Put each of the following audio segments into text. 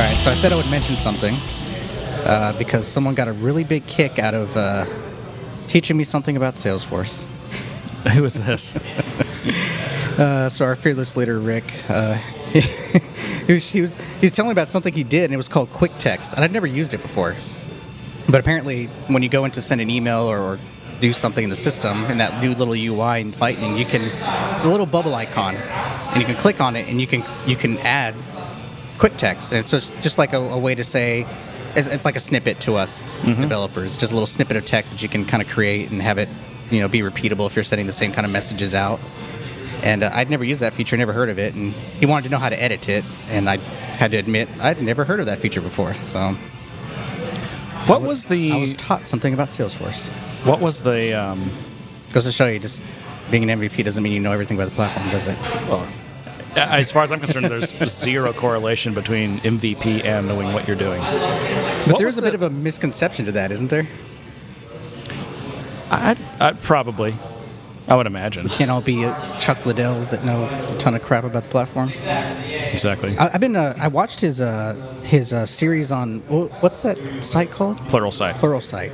right, so I said I would mention something uh, because someone got a really big kick out of uh, teaching me something about Salesforce. Who is this? Uh, so our fearless leader Rick, uh, he, was, he was he was telling me about something he did, and it was called Quick Text, and I'd never used it before. But apparently, when you go in to send an email or, or do something in the system in that new little UI in Lightning, you can there's a little bubble icon, and you can click on it, and you can you can add quick text, and so it's just like a, a way to say. It's, it's like a snippet to us developers, just a little snippet of text that you can kind of create and have it, you know, be repeatable if you're sending the same kind of messages out. And uh, I'd never used that feature, never heard of it, and he wanted to know how to edit it, and I had to admit I'd never heard of that feature before. So What was the I was taught something about Salesforce. what was the um, Goes to show you, just being an MVP doesn't mean you know everything about the platform, does it? well, as far as I'm concerned, there's zero correlation between MVP and knowing what you're doing. But there's a bit of a misconception to that, isn't there? I, I probably, I would imagine. Can't all be uh, Chuck Liddells that know a ton of crap about the platform. Exactly. I, I've been, uh, I watched his uh, his uh, series on what's that site called? Plural site. Pluralsight.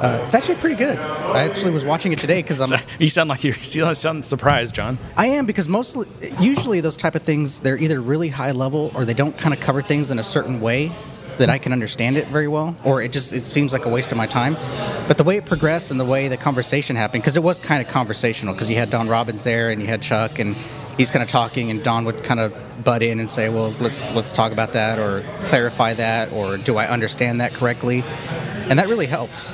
Uh, it's actually pretty good. I actually was watching it today because I'm You sound like you you sound surprised, John. I am because mostly, usually those type of things, they're either really high level or they don't kind of cover things in a certain way that I can understand it very well, or it just it seems like a waste of my time. But the way it progressed and the way the conversation happened, because it was kind of conversational, because you had Don Robins there and you had Chuck and he's kind of talking, and Don would kind of butt in and say, "Well, let's let's talk about that, or clarify that, or do I understand that correctly?" And that really helped.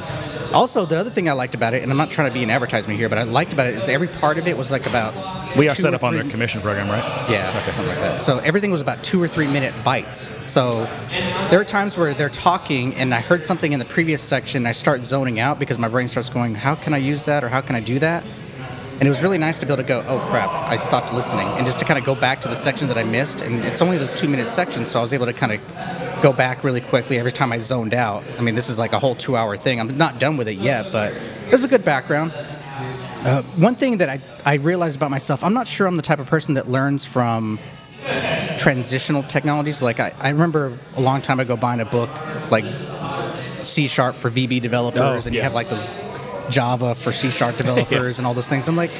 Also, the other thing I liked about it, and I'm not trying to be an advertisement here, but I liked about it is every part of it was like about We are set up on their commission program, right? yeah, okay. something like that. So everything was about two or three minute bites. So there are times where they're talking, and I heard something in the previous section, and I start zoning out because my brain starts going, "How can I use that?" or "How can I do that?" And it was really nice to be able to go, "Oh crap!" I stopped listening, and just to kind of go back to the section that I missed. And it's only those two minute sections, so I was able to kind of go back really quickly every time I zoned out. I mean, this is like a whole two hour thing. I'm not done with it yet, but it was a good background. Uh, one thing that I, I realized about myself, I'm not sure I'm the type of person that learns from transitional technologies. Like I, I remember a long time ago buying a book like C sharp for VB developers, Oh, and you have like those Java for C sharp developers and all those things. I'm like,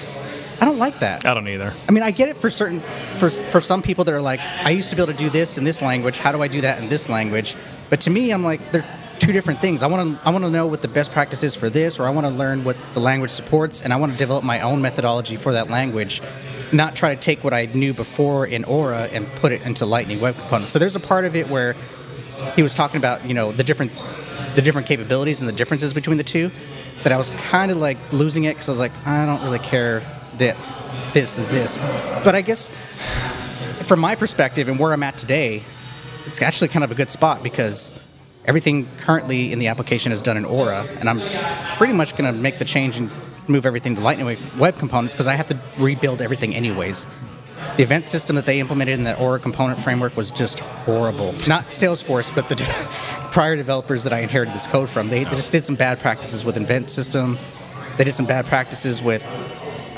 I don't like that. I don't either. I mean, I get it for certain, for for some people that are like, I used to be able to do this in this language. How do I do that in this language? But to me, I'm like, they're two different things. I want to I want to know what the best practice is for this, or I want to learn what the language supports, and I want to develop my own methodology for that language. Not try to take what I knew before in Aura and put it into Lightning Web Components. So there's a part of it where he was talking about you know the different the different capabilities and the differences between the two that I was kind of like losing it because I was like I don't really care that this is this but I guess from my perspective and where I'm at today it's actually kind of a good spot because everything currently in the application is done in Aura and I'm pretty much going to make the change and move everything to Lightning Web- Components because I have to rebuild everything anyways the event system that they implemented in that Aura component framework was just horrible. Not Salesforce, but the prior developers that I inherited this code from. They, they just did some bad practices with event system. They did some bad practices with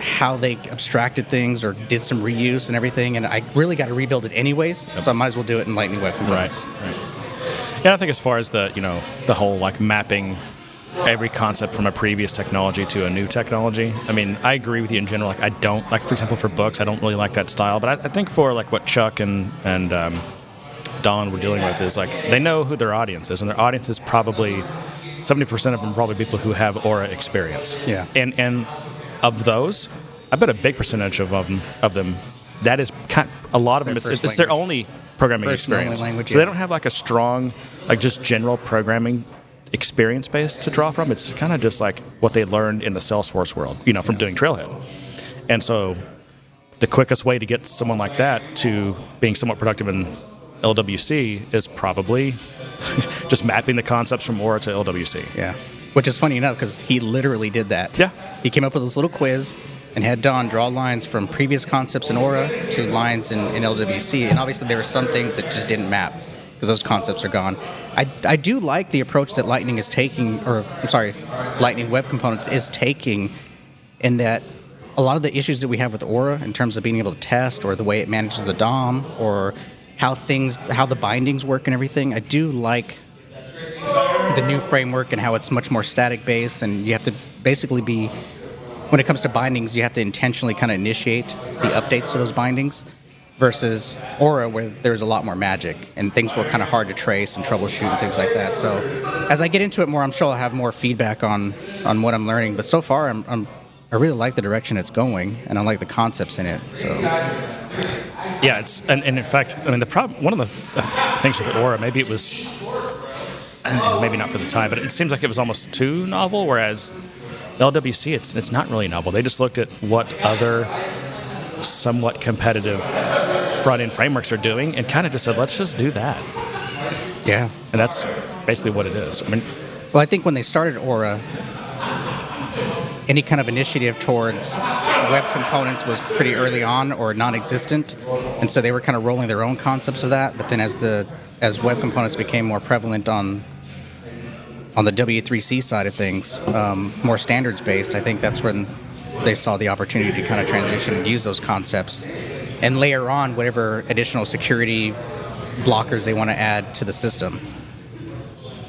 how they abstracted things or did some reuse and everything. And I really got to rebuild it anyways, so I might as well do it in Lightning Web Components. Right. Yeah, I think as far as the you know the whole like mapping every concept from a previous technology to a new technology. I mean, I agree with you in general. Like, I don't like, for example, for books, I don't really like that style. But I, I think for like what Chuck and and um, Don were dealing with is like they know who their audience is, and their audience is probably seventy percent of them are probably people who have Aura experience. Yeah. And and of those, I bet a big percentage of them of them that is kind a lot of them. It's, it's their only programming First experience. language, so they don't have like a strong, like just general programming experience base to draw from. It's kind of just like what they learned in the Salesforce world, you know, from doing Trailhead. And so the quickest way to get someone like that to being somewhat productive in LWC is probably just mapping the concepts from Aura to LWC. Yeah. Which is funny enough because he literally did that. Yeah. He came up with this little quiz and had Don draw lines from previous concepts in Aura to lines in, in LWC. And obviously, there were some things that just didn't map because those concepts are gone. I, I do like the approach that Lightning is taking, or I'm sorry, Lightning Web Components is taking, in that a lot of the issues that we have with Aura in terms of being able to test or the way it manages the DOM or how things, how the bindings work and everything. I do like the new framework and how it's much more static based, and you have to basically be. When it comes to bindings, you have to intentionally kind of initiate the updates to those bindings versus Aura, where there's a lot more magic and things were kind of hard to trace and troubleshoot and things like that. So, as I get into it more, I'm sure I'll have more feedback on on what I'm learning. But so far, I'm, I'm I really like the direction it's going, and I like the concepts in it. So, Yeah, it's and, and in fact, I mean the problem. One of the things with Aura, maybe it was, maybe not for the time, but it seems like it was almost too novel. Whereas LWC, it's it's not really novel. They just looked at what other somewhat competitive front end frameworks are doing and kind of just said, let's just do that. yeah. And that's basically what it is. I mean, Well, I think when they started Aura, any kind of initiative towards web components was pretty early on or non-existent, and so they were kind of rolling their own concepts of that. But then as the as web components became more prevalent on on the W3C side of things, um, more standards based, I think that's when they saw the opportunity to kind of transition and use those concepts and layer on whatever additional security blockers they want to add to the system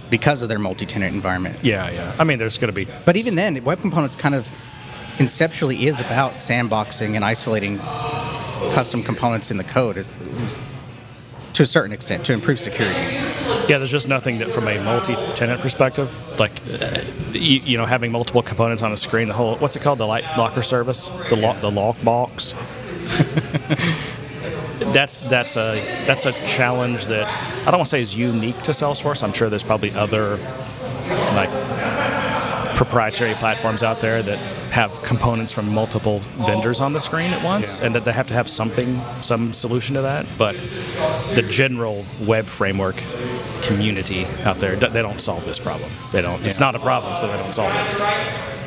because of their multi-tenant environment. yeah, yeah. I mean, there's going to be But even then, web components kind of conceptually is about sandboxing and isolating custom components in the code is, is to a certain extent to improve security. Yeah, there's just nothing that from a multi-tenant perspective, like uh, you, you know, having multiple components on a screen. The whole what's it called? The light locker service, the lock, the lock box. that's that's a that's a challenge that I don't want to say is unique to Salesforce. I'm sure there's probably other like proprietary platforms out there that have components from multiple vendors on the screen at once, and that they have to have something, some solution to that. But the general web framework community out there, they don't solve this problem. They don't. It's not a problem, so they don't solve it.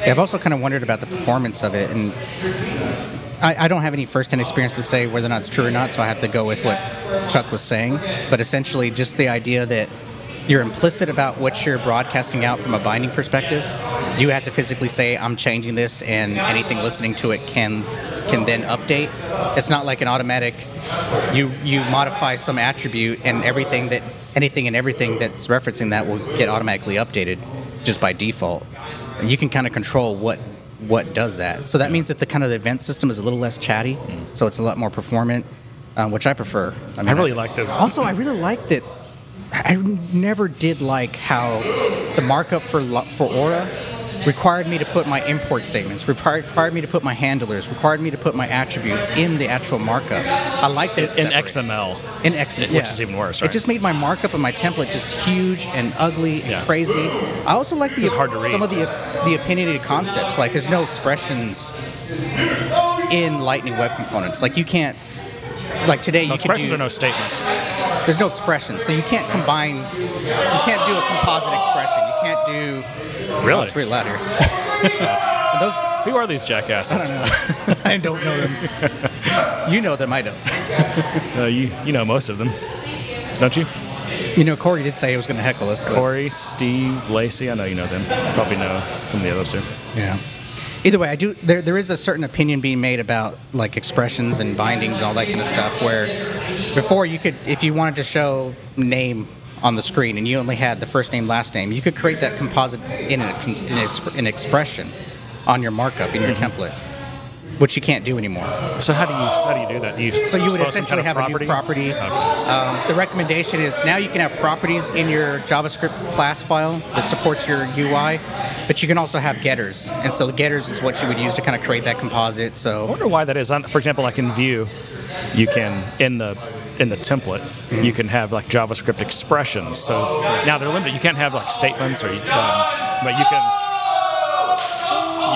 Yeah, I've also kind of wondered about the performance of it, and I, I don't have any first-hand experience to say whether or not it's true or not, so I have to go with what Chuck was saying. But essentially, just the idea that you're implicit about what you're broadcasting out from a binding perspective. You have to physically say, "I'm changing this," and anything listening to it can can then update. It's not like an automatic. You you modify some attribute, and everything that anything and everything that's referencing that will get automatically updated just by default. You can kind of control what what does that. So that means that the kind of the event system is a little less chatty, so it's a lot more performant, um, which I prefer. I mean, I really like the Also, I really like that. I never did like how the markup for for Aura required me to put my import statements, required, required me to put my handlers, required me to put my attributes in the actual markup. I like that it's in separate. XML. In XML, Which is even worse, It just made my markup and my template just huge and ugly and Yeah. crazy. I also like the hard to read. some of the the opinionated concepts. Like there's no expressions in Lightning Web Components. Like you can't. Like today, No you can expressions do. or no statements. There's no expressions, so you can't combine. You can't do a composite expression. You can't do. Really? Oh, it's really loud here. Those, Who are these jackasses? I don't know. I don't know them. you know them. I don't. Uh, you you know most of them, don't you? You know, Corey did say he was going to heckle us. so- Corey, Steve, Lacey. I know you know them. Probably know some of the others too. Yeah. Either way, I do. There, there is a certain opinion being made about like expressions and bindings and all that kind of stuff. Where before you could, if you wanted to show name on the screen and you only had the first name, last name, you could create that composite in an, in an expression on your markup in your mm-hmm. template, which you can't do anymore. So how do you how do you do that? Do you So you would essentially kind have of a new property. Okay. Um, the recommendation is now you can have properties in your JavaScript class file that supports your UI, but you can also have getters. And so the getters is what you would use to kind of create that composite. So I wonder why that is. For example, like in Vue, you can in the in the template you can have like JavaScript expressions. So now they're limited. You can't have like statements or, um, but you can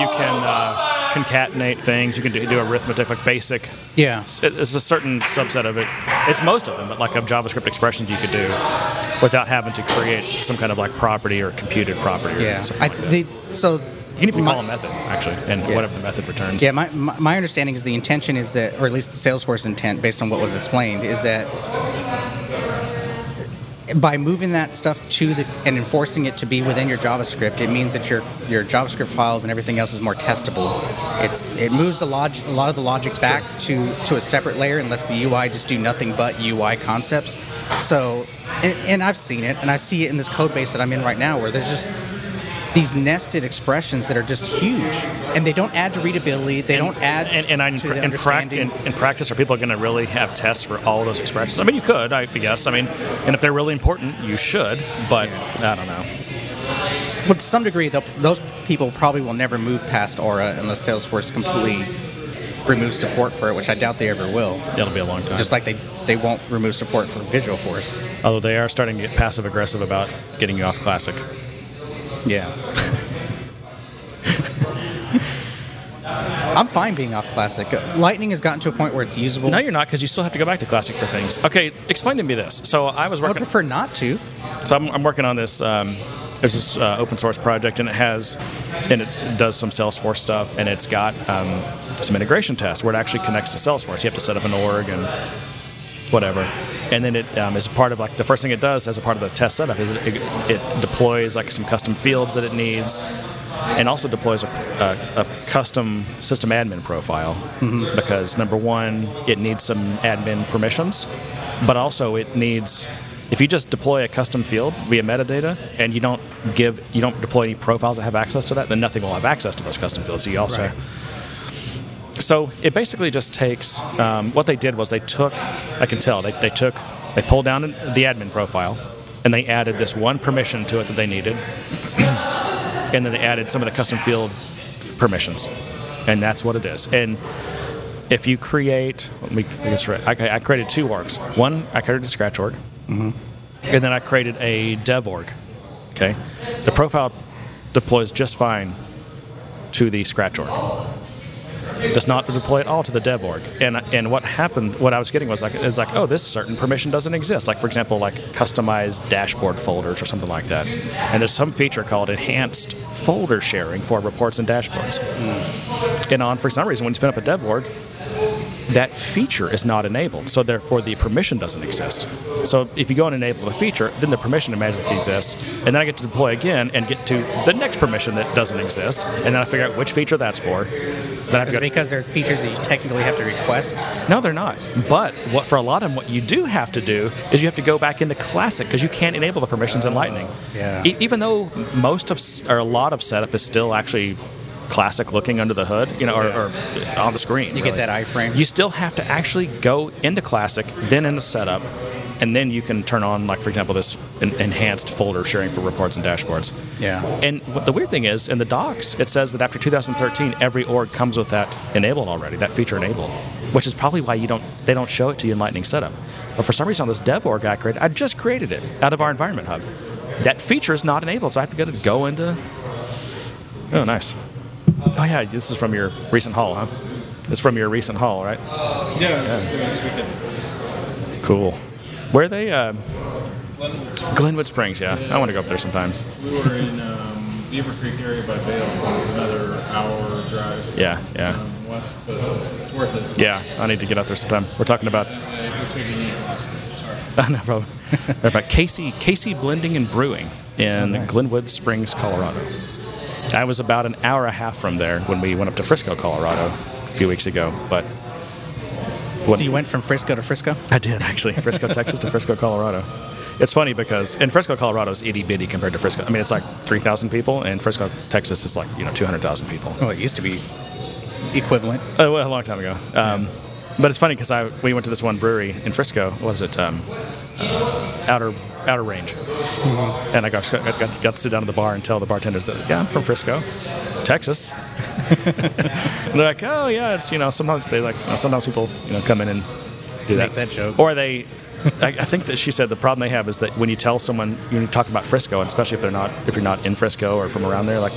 you can uh, concatenate things. You can do, do arithmetic, like basic. yeah, It- It's a certain subset of it. It's most of them, but like of JavaScript expressions you could do without having to create some kind of like property or computed property or yeah. something I, like the, so You can even my- call a method actually, and Yeah. whatever the method returns. Yeah, my, my, my understanding is the intention is that, or at least the Salesforce intent, based on what was explained, is that by moving that stuff to the and enforcing it to be within your JavaScript, it means that your your JavaScript files and everything else is more testable. It's it moves a, log, a lot of the logic back to to a separate layer and lets the UI just do nothing but UI concepts. So, and, and I've seen it, and I see it in this code base that I'm in right now, where there's just these nested expressions that are just huge, and they don't add to readability. They don't add and, and I, to the understanding. in, in practice, are people going to really have tests for all those expressions? I mean, you could, I guess. I mean, and if they're really important, you should. But I don't know. But to some degree, those people probably will never move past Aura unless Salesforce completely removes support for it, which I doubt they ever will. It'll be a long time. Just like they, they won't remove support for Visualforce. Although they are starting to get passive aggressive about getting you off Classic. Yeah. I'm fine being off Classic. Lightning has gotten to a point where it's usable. No, you're not, because you still have to go back to Classic for things. Okay, explain to me this. So I was working. I prefer not to. So I'm, I'm working on this. Um, there's this uh, open source project, and it has, and it does some Salesforce stuff, and it's got um, some integration tests where it actually connects to Salesforce. You have to set up an org and whatever, and then it um, is part of like the first thing it does as a part of the test setup is it, it, it deploys like some custom fields that it needs, and also deploys a, a, a custom system admin profile because number one, it needs some admin permissions, but also it needs if you just deploy a custom field via metadata and you don't give you don't deploy any profiles that have access to that, then nothing will have access to those custom fields. So you also Right. So it basically just takes um, what they did was they took i can tell they, they took they pulled down the admin profile and they added this one permission to it that they needed. And then they added some of the custom field permissions. And that's what it is. And if you create let me get this right I, I created two orgs. One i created a scratch org. And then i created a dev org okay? The profile deploys just fine to the scratch org does not deploy at all to the dev org. And and what happened, what I was getting was like is like, oh, this certain permission doesn't exist. Like for example, like customized dashboard folders or something like that. And there's some feature called enhanced folder sharing for reports and dashboards. Hmm. And on for some reason, when you spin up a dev org, that feature is not enabled. So therefore, the permission doesn't exist. So if you go and enable the feature, then the permission magically exists, and then I get to deploy again and get to the next permission that doesn't exist, and then I figure out which feature that's for. Then Is because they're features that you technically have to request? no, they're not. But what for a lot of them, what you do have to do is you have to go back into Classic because you can't enable the permissions in Lightning. Yeah. E- even though most of or a lot of setup is still actually Classic looking under the hood, you know, or, or on the screen. You get that iframe. You still have to actually go into Classic, then into Setup, and then you can turn on, like for example, this en- enhanced folder sharing for reports and dashboards. Yeah. And what the weird thing is, in the docs, it says that after 2013, every org comes with that enabled already, that feature enabled, which is probably why you don't they don't show it to you in Lightning Setup. But for some reason, on this dev org I created, I just created it out of our environment hub. That feature is not enabled, so I have to go to go into. Oh, nice. Oh yeah, this is from your recent haul, huh? This is from your recent haul, right? Yeah, it was just there this weekend. Cool. Where are they? Uh, Glenwood Springs. Glenwood Springs. Yeah, I want to go up there sometimes. We were in um, Beaver Creek area by Vail. It's another hour drive. Yeah, yeah. Um, west, but it's worth it. It's Yeah, I need to get out there sometime. We're talking about It looks like you need it. Sorry. no problem. About Casey Casey Blending and Brewing in nice. Glenwood Springs, Colorado. I was about an hour and a half from there when we went up to Frisco, Colorado, a few weeks ago. But So you went from Frisco to Frisco? I did actually Frisco, Texas to Frisco, Colorado. It's funny because in Frisco, Colorado is itty bitty compared to Frisco. I mean, it's like three thousand people, and Frisco, Texas is like you know two hundred thousand people. Well, it used to be equivalent. Uh, well, a long time ago. Um, But it's funny because I we went to this one brewery in Frisco. What was it? Um, uh, outer Outer Range. And I got, got, got, got to sit down at the bar and tell the bartenders that yeah, I'm from Frisco, Texas. And they're like, oh yeah, it's you know sometimes they like you know, sometimes people you know come in and do that that joke. or they. I, I think that she said the problem they have is that when you tell someone you talk about Frisco, and especially if they're not if you're not in Frisco or from around there, like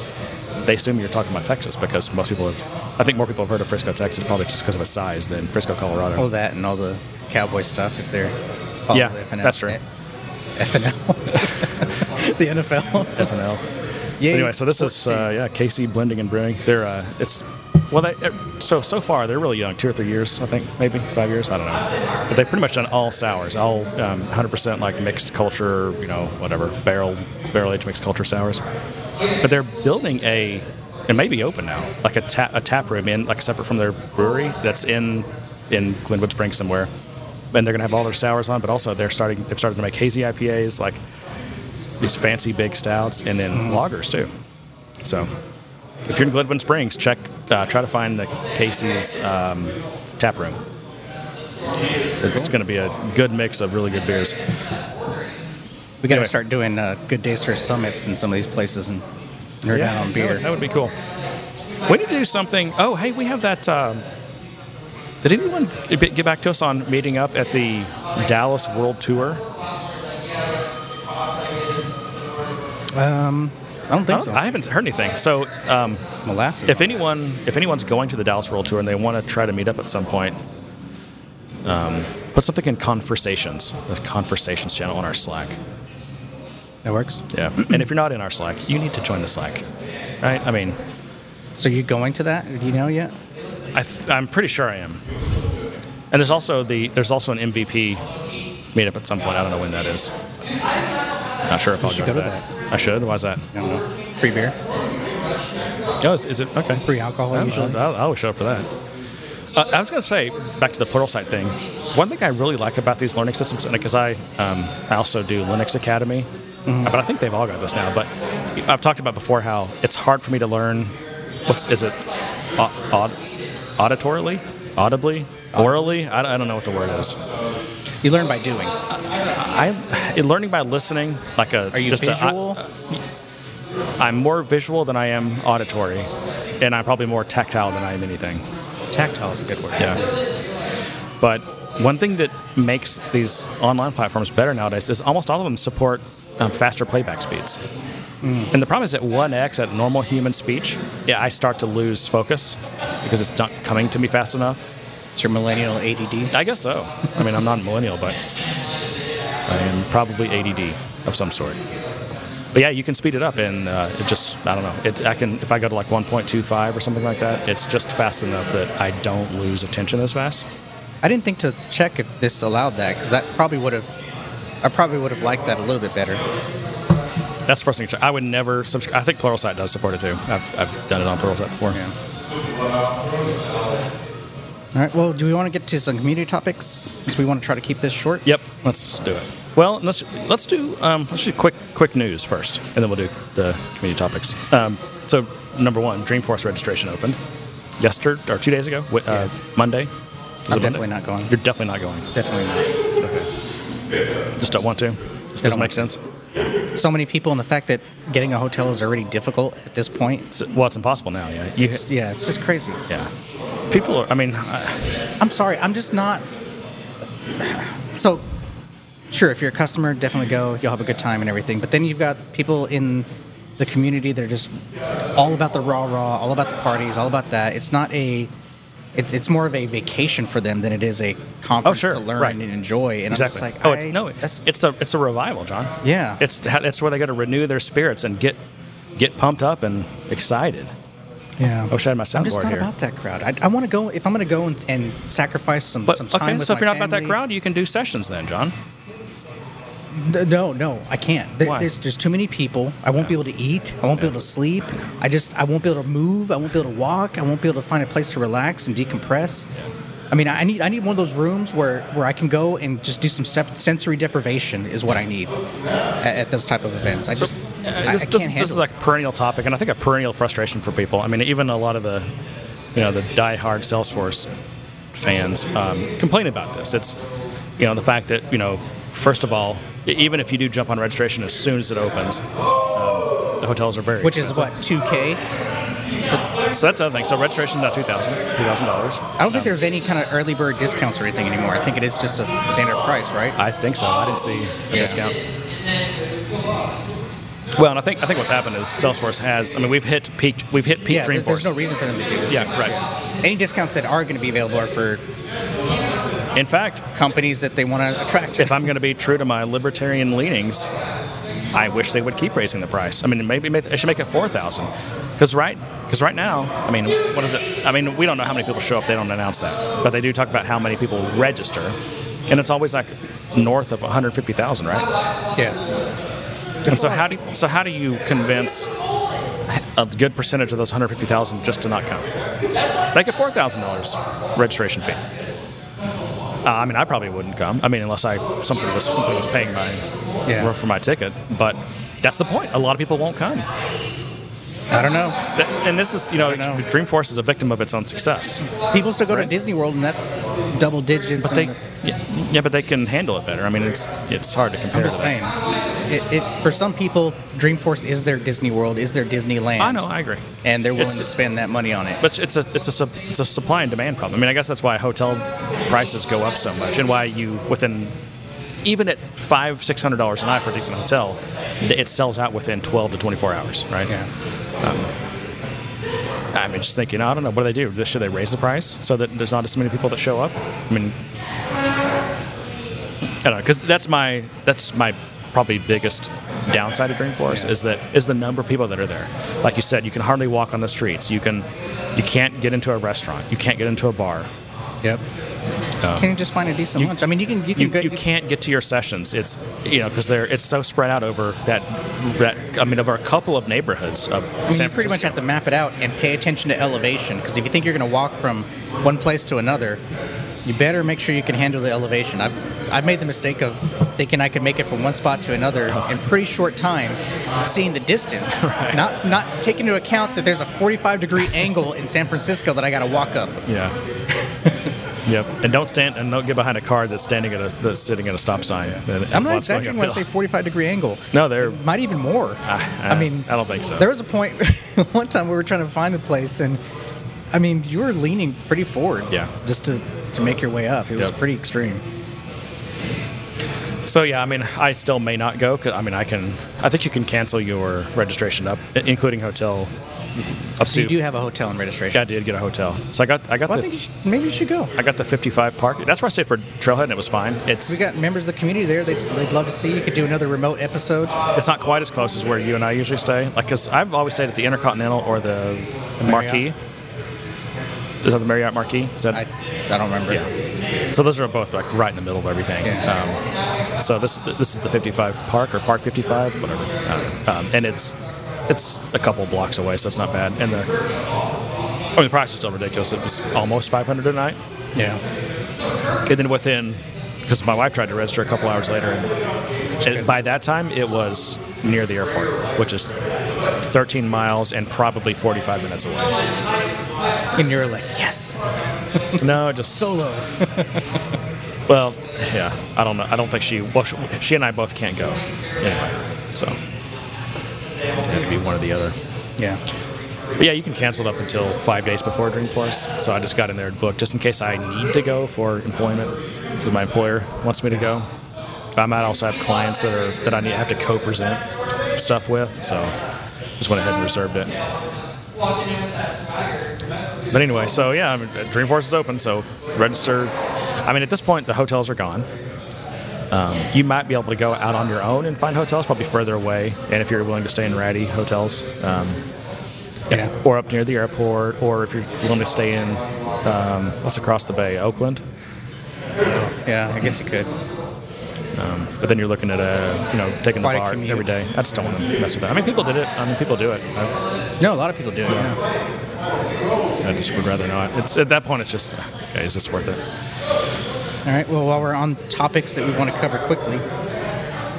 they assume you're talking about Texas because most people have. I think more people have heard of Frisco, Texas, probably just because of its size than Frisco, Colorado. All that and all the cowboy stuff if they're Yeah, the FNL. that's true. FNL. the NFL. FNL. Yeah. Anyway, so this is uh, yeah, Casey Blending and Brewing. They're uh, it's Well, they, uh, so so far they're really young, two or three years, I think, maybe five years. I don't know. But they've pretty much done all sours, all um, 100% like mixed culture, you know, whatever barrel barrel aged mixed culture sours. But they're building a, it may be open now, like a tap a tap room in like separate from their brewery that's in in Glenwood Springs somewhere. And they're gonna have all their sours on, but also they're starting they've started to make hazy IPAs, like these fancy big stouts, and then lagers too. So if you're in Glenwood Springs, check uh, try to find the Casey's um, tap room. It's going to be a good mix of really good beers. We got to Anyway. start doing uh, good days for summits in some of these places and nerd out on that beer. would, that would be cool. We need to do something. Oh, hey, we have that. Um, did anyone get back to us on meeting up at the Dallas World Tour? Um, I don't think I, so. I haven't heard anything. So, um, Molasses. if anyone if anyone's going to the Dallas World Tour and they want to try to meet up at some point, um, put something in conversations, the conversations channel on our Slack. That works. Yeah, and if you're not in our Slack, you need to join the Slack, right? I mean, So you're going to that? Do you know yet? I th- I'm pretty sure I am. And there's also the there's also an MVP meetup at some point. I don't know when that is. Not sure if I'll should go, go to to that. I should. Why is that? I don't know. Free beer, Oh, is, is it okay? free alcohol I'll, usually. I'll, I'll show up for that. Uh, I was going to say, back to the Pluralsight thing. One thing I really like about these learning systems, and because I, um, I also do Linux Academy, Mm-hmm. but I think they've all got this now. But I've talked about before how it's hard for me to learn. What's is it? Au- aud, auditorily, audibly, orally? I, I don't know what the word is. You learn by doing. I in learning by listening, like a Are you just a- I- visual? I'm more visual than I am auditory, and I'm probably more tactile than I am anything. Tactile is a good word. Yeah. But one thing that makes these online platforms better nowadays is almost all of them support um, faster playback speeds. And the problem is at 1x at normal human speech, yeah, I start to lose focus because it's not coming to me fast enough. It's your millennial ADD. I guess so. I mean, I'm not a millennial, but I am probably ADD of some sort. But yeah, you can speed it up, and uh, it just I don't know. It, I can if I go to like 1.25 or something like that, it's just fast enough that I don't lose attention as fast. I didn't think to check if this allowed that because that probably would have. I probably would have liked that a little bit better. That's the first thing. I would never subscribe. I think Pluralsight does support it too. I've, I've done it on Pluralsight before. Yeah. All right. Well, do we want to get to some community topics? Since we want to try to keep this short. Yep. Let's do it. Well, let's let's do um, let's do quick quick news first, and then we'll do the community topics. Um, so number one, Dreamforce registration opened yesterday or two days ago, uh, Monday. Was I'm it Monday? definitely not going. You're definitely not going. Definitely not. Just don't want to. Just doesn't make sense. So many people, and the fact that getting a hotel is already difficult at this point. It's, well, it's impossible now. Yeah. You, It's, yeah, it's just crazy. yeah. People are. I mean, I, I'm sorry. I'm just not. So, sure, if you're a customer, definitely go. You'll have a good time and everything. But then you've got people in the community that are just all about the raw raw, all about the parties, all about that. It's not a. It's, it's more of a vacation for them than it is a oh, conference sure, to learn right. and enjoy. And exactly. I'm just like, oh, I- it's, no, that's it's a it's a revival, John. Yeah. It's it's where they got to renew their spirits and get get pumped up and excited. yeah. I wish I had my I'm just not here. about that crowd. I, I want to go if I'm going to go and, and sacrifice some, But some time okay, with so if you're not about that crowd, you can do sessions then, John. No, no, I can't. There- Why? There's just too many people. I won't be able to eat. I won't be able to sleep. I just I won't be able to move. I won't be able to walk. I won't be able to find a place to relax and decompress. I mean, I need I need one of those rooms where, where I can go and just do some sep- sensory deprivation is what I need at, at those type of events. I just I, I this, can't this, this is like a perennial topic, and I think a perennial frustration for people. I mean, even a lot of the, you know, the die-hard Salesforce fans um, complain about this. It's, you know, the fact that you know, first of all, even if you do jump on registration as soon as it opens, um, the hotels are very which is what two K. So that's the other thing. So registration is now two thousand, two thousand dollars. I don't think there's any kind of early bird discounts or anything anymore. I think it is just a standard price, right? I think so. I didn't see a Yeah. discount. Well, and I think I think what's happened is Salesforce has. I mean, we've hit peak. We've hit peak yeah, there's, Dreamforce. there's no reason for them to do this. Yeah, right. Any discounts that are going to be available are for In fact, companies that they want to attract. if I'm going to be true to my libertarian leanings, I wish they would keep raising the price. I mean, maybe they should make it four thousand, because right because right now, I mean, what is it? I mean, we don't know how many people show up. They don't announce that, but they do talk about how many people register, and it's always like north of 150,000, right? Yeah. And so how do so how do you convince a good percentage of those 150,000 just to not come? Make it four thousand dollars registration fee. Uh, I mean, I probably wouldn't come. I mean, unless I something was something was paying my Yeah. for my ticket. But that's the point. A lot of people won't come. I don't know. And this is, you know, know. Dreamforce is a victim of its own success. People still go Right. to Disney World, and that's double digits. But they, and- yeah, yeah, but they can handle it better. I mean, it's it's hard to compare. I'm just to that. It, it, for some people, Dreamforce is their Disney World, is their Disneyland. I know, I agree. and they're willing It's- to spend that money on it. But it's a it's a it's a supply and demand problem. I mean, I guess that's why hotel prices go up so much, and why you within even at five six hundred dollars a night for a decent hotel, it sells out within twelve to twenty four hours, right? yeah. Um, I'm just thinking, I don't know, what do they do? Should they raise the price so that there's not as many people that show up? I mean, I don't know, because that's my that's my probably biggest downside of Dreamforce Yeah. is that is the number of people that are there. Like you said, you can hardly walk on the streets. You can you can't get into a restaurant. You can't get into a bar. Yep. Um, can you just find a decent lunch? I mean, you can you can You, go. you can't get to your sessions. It's you know because they're it's so spread out over that that I mean over a couple of neighborhoods of I mean, San you pretty much have to map it out and pay attention to elevation because if you think you're going to walk from one place to another, you better make sure you can handle the elevation. I've, I've made the mistake of thinking I could make it from one spot to another Oh. in pretty short time, seeing the distance, not not taking into account that there's a 45 degree angle in San Francisco that I got to walk up. Yeah. yep. And don't stand and don't get behind a car that's standing at a that's sitting at a stop sign. I'm not wants to go exaggerating when I say 45 degree angle. No, they're Might even more. I- I mean, I don't think so. There was a point one time we were trying to find the place, and I mean, you were leaning pretty forward. Yeah. Just to to make your way up. It was Yep. pretty extreme. So yeah, I mean, I still may not go. 'cause, I mean, I can. I think you can cancel your registration up, including hotel. Up So to. you do have a hotel and registration. I did get a hotel. So I got. I got Well, I the. think you should, maybe you should go. I got the 55 park. That's where I stayed for Trailhead, and it was fine. It's We got members of the community there. They'd, they'd love to see you. You could do another remote episode. it's not quite as close as where you and I usually stay. Like, cause I've always stayed at the Intercontinental or the Marquis. Marriott. Is that the Marriott Marquis? Is that? I, I don't remember. Yeah. So those are both like right in the middle of everything. Yeah. Um, so this this is the 55 Park or Park 55, whatever, uh, um, and it's it's a couple blocks away, so it's not bad. And the I mean, the price is still ridiculous. It was almost 500 a night, Yeah. and then within because my wife tried to register a couple hours later, and, and by that time it was near the airport, which is 13 miles and probably 45 minutes away. And you're like, yes, No, just solo. Well, yeah, I don't know. I don't think she. Well, she, she and I both can't go anyway. So it had to be one or the other. Yeah. But yeah, you can cancel it up until five days before Dreamforce. So I just got in there and booked just in case I need to go for employment. If my employer wants me to go. I might also have clients that are that I need have to co-present stuff with. So just went ahead and reserved it. But anyway, so yeah, I mean, Dreamforce is open, so register. I mean, at this point, the hotels are gone. Um, you might be able to go out on your own and find hotels, probably further away. And if you're willing to stay in ratty hotels, um, Yeah. or up near the airport, or if you're willing to stay in um, what's across the bay, Oakland. Yeah, I guess you could. Um, but then you're looking at a you know taking Quite the BART every day. I just don't want to mess with that. I mean, people did it. I mean, people do it. I, No, a lot of people do it. Yeah. I just would rather not. It's at that point, it's just okay. Is this worth it? All right. Well, while we're on topics that we want to cover quickly,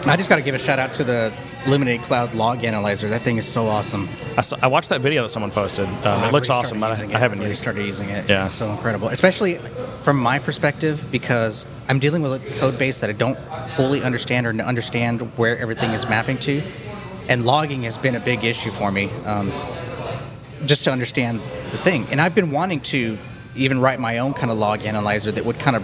I just got to give a shout out to the Illuminated Cloud Log Analyzer. That thing is so awesome. I, saw, I watched that video that someone posted. Um, it I've looks awesome, but I, I haven't used. started using it. Yeah. It's so incredible, especially from my perspective because I'm dealing with a code base that I don't fully understand or understand where everything is mapping to, and logging has been a big issue for me. Um, just to understand the thing, and I've been wanting to even write my own kind of log analyzer that would kind of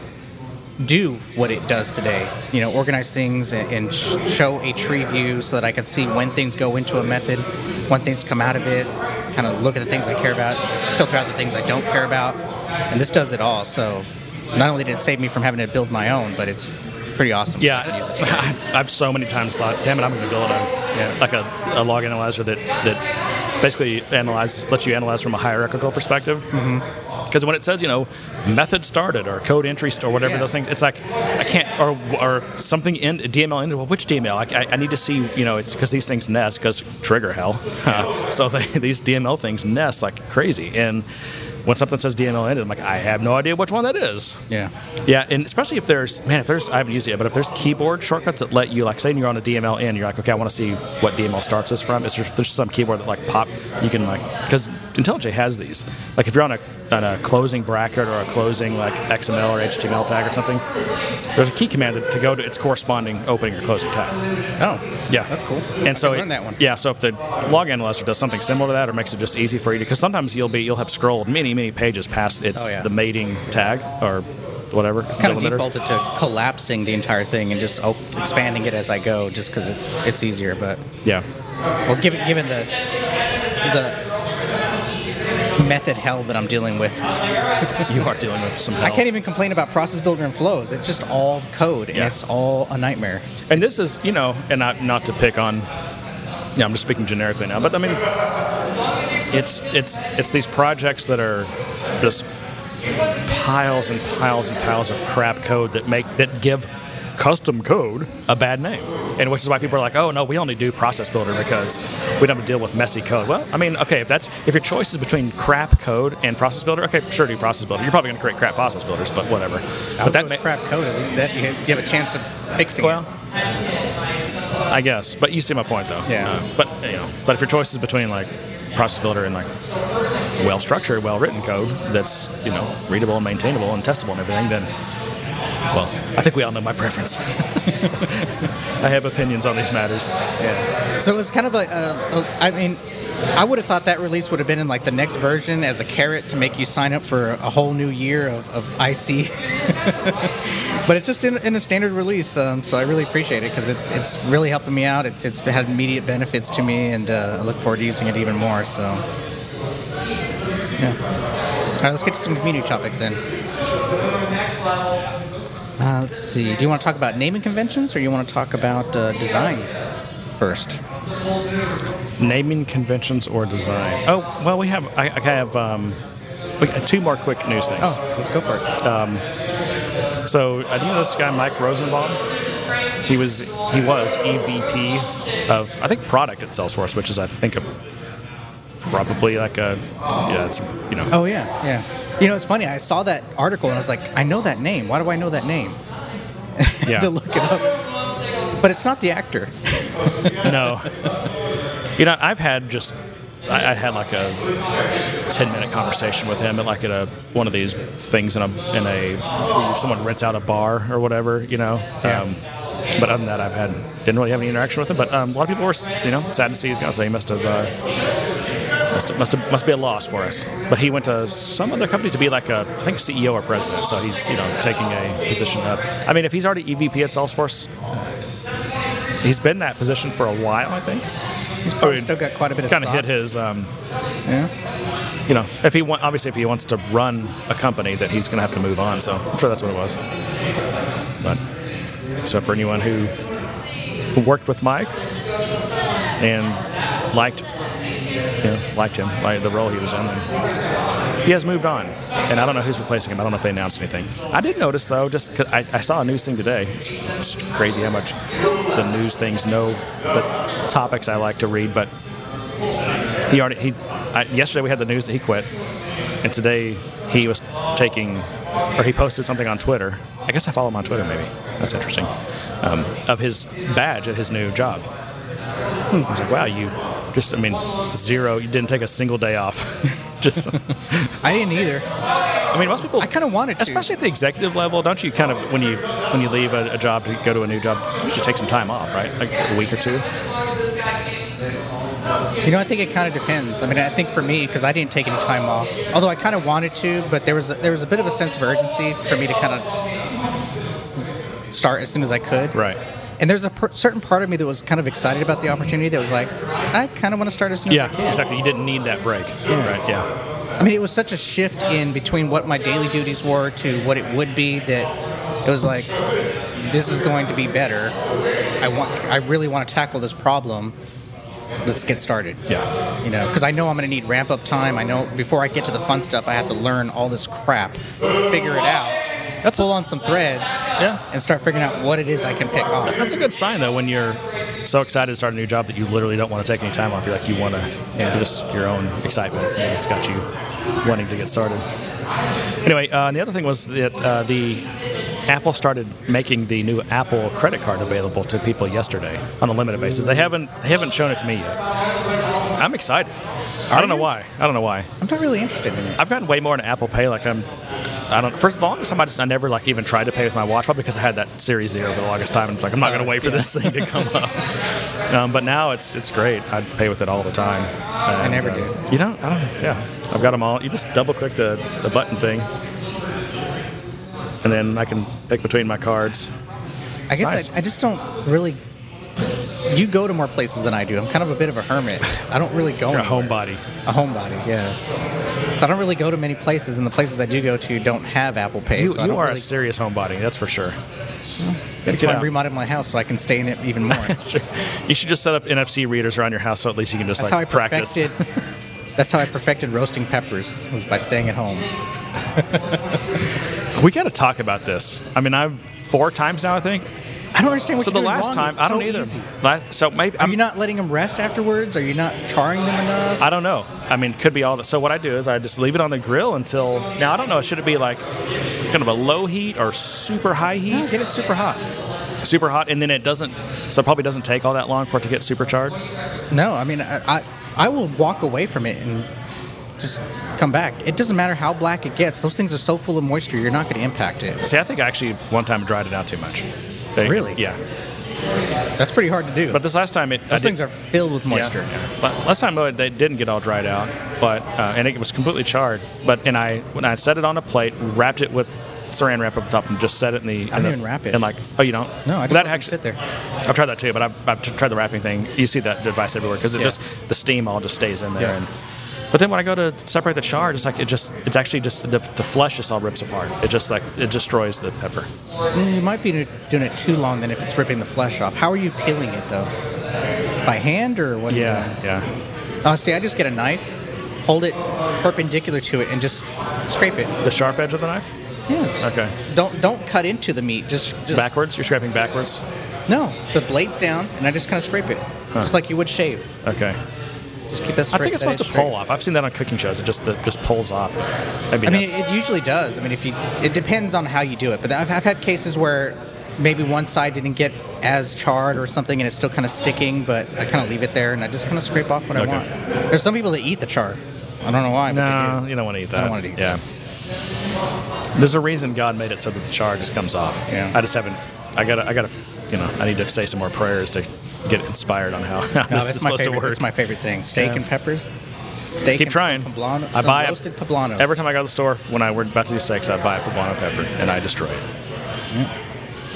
do what it does today. You know, organize things and, and sh- show a tree view so that I can see when things go into a method, when things come out of it, kind of look at the things I care about, filter out the things I don't care about. And this does it all. So not only did it save me from having to build my own, but it's pretty awesome. Yeah, to use. I've, so many times thought, damn it, I'm going to build a Yeah. like a, a log analyzer that that basically analyze lets you analyze from a hierarchical perspective. Mm-hmm. Because when it says you know method started or code entry or whatever Yeah. those things, it's like I can't or or something in DML ended. Well, which DML? I, I, I need to see you know it's because these things nest because trigger hell. so they, these DML things nest like crazy and. When something says DML ended, I'm like, I have no idea which one that is. Yeah. Yeah, and especially if there's man, if there's I haven't used it yet, but if there's keyboard shortcuts that let you like say you're on a DML in, you're like, okay, I want to see what DML starts this from. Is there there's some keyboard that like pop you can like because IntelliJ has these. Like if you're on a on a closing bracket or a closing like XML or HTML tag or something, there's a key command to, go to its corresponding opening or closing tag. Oh. Yeah, That's cool. And so learn that one. Yeah, so if the log analyzer does something similar to that, or makes it just easy for you to, because sometimes you'll be you'll have scrolled many many pages past its Oh, yeah. the mating tag or whatever Kind of defaulted to collapsing the entire thing and just op- expanding it as I go, just because it's it's easier. But Yeah. well, given given the the method hell that I'm dealing with, You are dealing with some hell. I can't even complain about process builder and flows. It's just all code, and Yeah. it's all a nightmare. And this is, you know, and not not to pick on. Yeah, I'm just speaking generically now, but I mean, it's it's it's these projects that are just piles and piles and piles of crap code that make that give custom code a bad name, and which is why people are like, oh no, we only do process builder because we don't have to deal with messy code. Well, I mean, okay, if that's if your choice is between crap code and process builder, okay, sure, do process builder. You're probably going to create crap process builders, but whatever. But that ma- crap code, at least that you have, you have a chance of fixing well, it. I guess, but you see my point, though. Yeah. Uh, but you know, but if your choice is between like process builder and like well-structured, well-written code that's you know readable and maintainable and testable and everything, then well, I think we all know my preference. I have opinions on these matters. Yeah. So it was kind of like, uh, uh, I mean, I would have thought that release would have been in like the next version as a carrot to make you sign up for a whole new year of, of IC. but it's just in, in a standard release, um, so I really appreciate it because it's it's really helping me out. It's it's had immediate benefits to me, and uh, I look forward to using it even more. So, yeah. All right, let's get to some community topics then. Uh, let's see. Do you want to talk about naming conventions, or you want to talk about uh, design first? Naming conventions or design. Oh well, we have. I, I have um, two more quick news things. Oh, let's go for it. So, uh, do you know this guy, Mike Rosenbaum? He was he was EVP of I think product at Salesforce, which is I think a probably like a yeah, it's you know Oh yeah, yeah. You know, it's funny. I saw that article and I was like, I know that name. Why do I know that name? yeah to look it up. But it's not the actor. no. You know, I've had just I, I had like a ten minute conversation with him at like at a one of these things in a in a someone rents out a bar or whatever, you know. Yeah. Um, but other than that, I've had didn't really have any interaction with him. But um, a lot of people were you know sad to see he's gone, so he must have. Uh, must, must, have, must be a loss for us. But he went to some other company to be like a, I think CEO or president. So he's you know taking a position up. I mean, if he's already EVP at Salesforce, he's been in that position for a while. I think He's probably still got quite a bit he's of kind of hit his. Um, Yeah. you know, if he want, obviously if he wants to run a company, that he's going to have to move on. So I'm sure that's what it was. But so for anyone who who worked with Mike and liked, you know, liked him, like the role he was in, and he has moved on. And I don't know who's replacing him. I don't know if they announced anything. I did notice though, just 'cause I, I saw a news thing today. It's, it's crazy how much the news things know the topics I like to read, but he already he I, yesterday we had the news that he quit, and today he was taking or he posted something on Twitter. I guess I follow him on Twitter. Maybe that's interesting. Um, of his badge at his new job. I was like, wow, you just I mean zero. You didn't take a single day off. just I didn't either. I mean most people. I kind of wanted to. Especially at the executive level, don't you kind of when you when you leave a, a job to go to a new job, you should take some time off, right? Like a week or two. You know, I think it kind of depends. I mean, I think for me, because I didn't take any time off, although I kind of wanted to, but there was a, there was a bit of a sense of urgency for me to kind of start as soon as I could. Right. And there's a per- certain part of me that was kind of excited about the opportunity. That was like, I kind of want to start as soon as I Yeah, can. exactly. You didn't need that break. Yeah. Right. Yeah. I mean, it was such a shift in between what my daily duties were to what it would be that it was like, this is going to be better. I want, I really want to tackle this problem, let's get started. Yeah. You know, because I know I'm going to need ramp up time. I know before I get to the fun stuff, I have to learn all this crap, figure it out, That's pull on some threads, Yeah. and start figuring out what it is I can pick off. That's a good sign though when you're so excited to start a new job that you literally don't want to take any time off. You're like you want to, Yeah. just your own excitement. And it's got you wanting to get started. Anyway, uh, and the other thing was that uh, the Apple started making the new Apple credit card available to people yesterday on a limited basis. They haven't they haven't shown it to me yet. I'm excited. I don't know why. I don't know why. I'm not really interested in it. I've gotten way more into Apple Pay. Like I'm, I don't. For the longest time, I just I never like even tried to pay with my watch, probably because I had that Series Zero for the longest time, and it's like I'm not going to wait for this thing to come up. Um, but now it's it's great. I pay with it all the time. I never do. You don't? I don't. Yeah, I've got them all. You just double click the the button thing, and then I can pick between my cards. I guess nice. I, I just don't really. You go to more places than I do. I'm kind of a bit of a hermit. I don't really go. You're a anywhere. homebody. A homebody, yeah. So I don't really go to many places, and the places I do go to don't have Apple Pay. You, so I you are really, a serious homebody. That's for sure. That's why I remodeled my house so I can stay in it even more. You should just set up NFC readers around your house so at least you can just That's like practice. that's how I perfected roasting peppers was by staying at home. We got to talk about this. I mean, I've four times now, I think. I don't understand what So you're the last time, It's I don't so either. easy. La- so maybe Are I'm, you not letting them rest afterwards? Are you not charring them enough? I don't know. I mean, could be all that. So what I do is I just leave it on the grill until. Now I don't know. Should it be like kind of a low heat or super high No, heat? get it super hot. Super hot, and then it doesn't. So it probably doesn't take all that long for it to get super supercharged. No, I mean, I, I, I will walk away from it and just come back. It doesn't matter how black it gets. Those things are so full of moisture, you're not going to impact it. See, I think I actually one time dried it out too much. They- Really? Yeah. That's pretty hard to do. But this last time, it I those did- things are filled with moisture. Yeah, yeah. But last time though, they didn't get all dried out, but uh, and it was completely charred. But and I when I set it on a plate, wrapped it with saran wrap over the top, and just set it in the. the- even wrap it. And like, oh, you don't? No, I just that let them sit there. I've tried that too, but I've, I've tried the wrapping thing. You see that device everywhere because it Yeah. just the steam all just stays in there. And, but then when I go to separate the char, it's like it just it's actually just the, the flesh just all rips apart. It just like it destroys the pepper. Mm, You might be doing it too long then if it's ripping the flesh off. How are you peeling it though? By hand or what? Yeah, yeah. Oh, see, I just get a knife, hold it perpendicular to it, and just scrape it. The sharp edge of the knife Yeah. Okay. Don't don't cut into the meat. Just, just backwards. You're scraping backwards. No, the blade's down, and I just kind of scrape it, just like you would shave. Okay. Just keep that. I think it's supposed to pull off. I've seen that on cooking shows. It just it just pulls off. Maybe I mean, it, it usually does. I mean, if you, it depends on how you do it. But I've, I've had cases where maybe one side didn't get as charred or something, and it's still kind of sticking. But I kind of leave it there, and I just kind of scrape off what Okay. I want. There's some people that eat the char. I don't know why, but no, they do. you don't want to eat that. I don't wanna eat yeah. There's a reason God made it so that the char just comes off. Yeah. I just haven't. I gotta. I gotta. You know, I need to say some more prayers to get inspired on how, how No, this is my supposed favorite. to work. That's my favorite thing. Steak Yeah. and peppers. Steak Keep and trying. Poblano, I buy a- roasted poblanos. Every time I go to the store, when I we're about to do steaks, I buy a poblano pepper and I destroy it.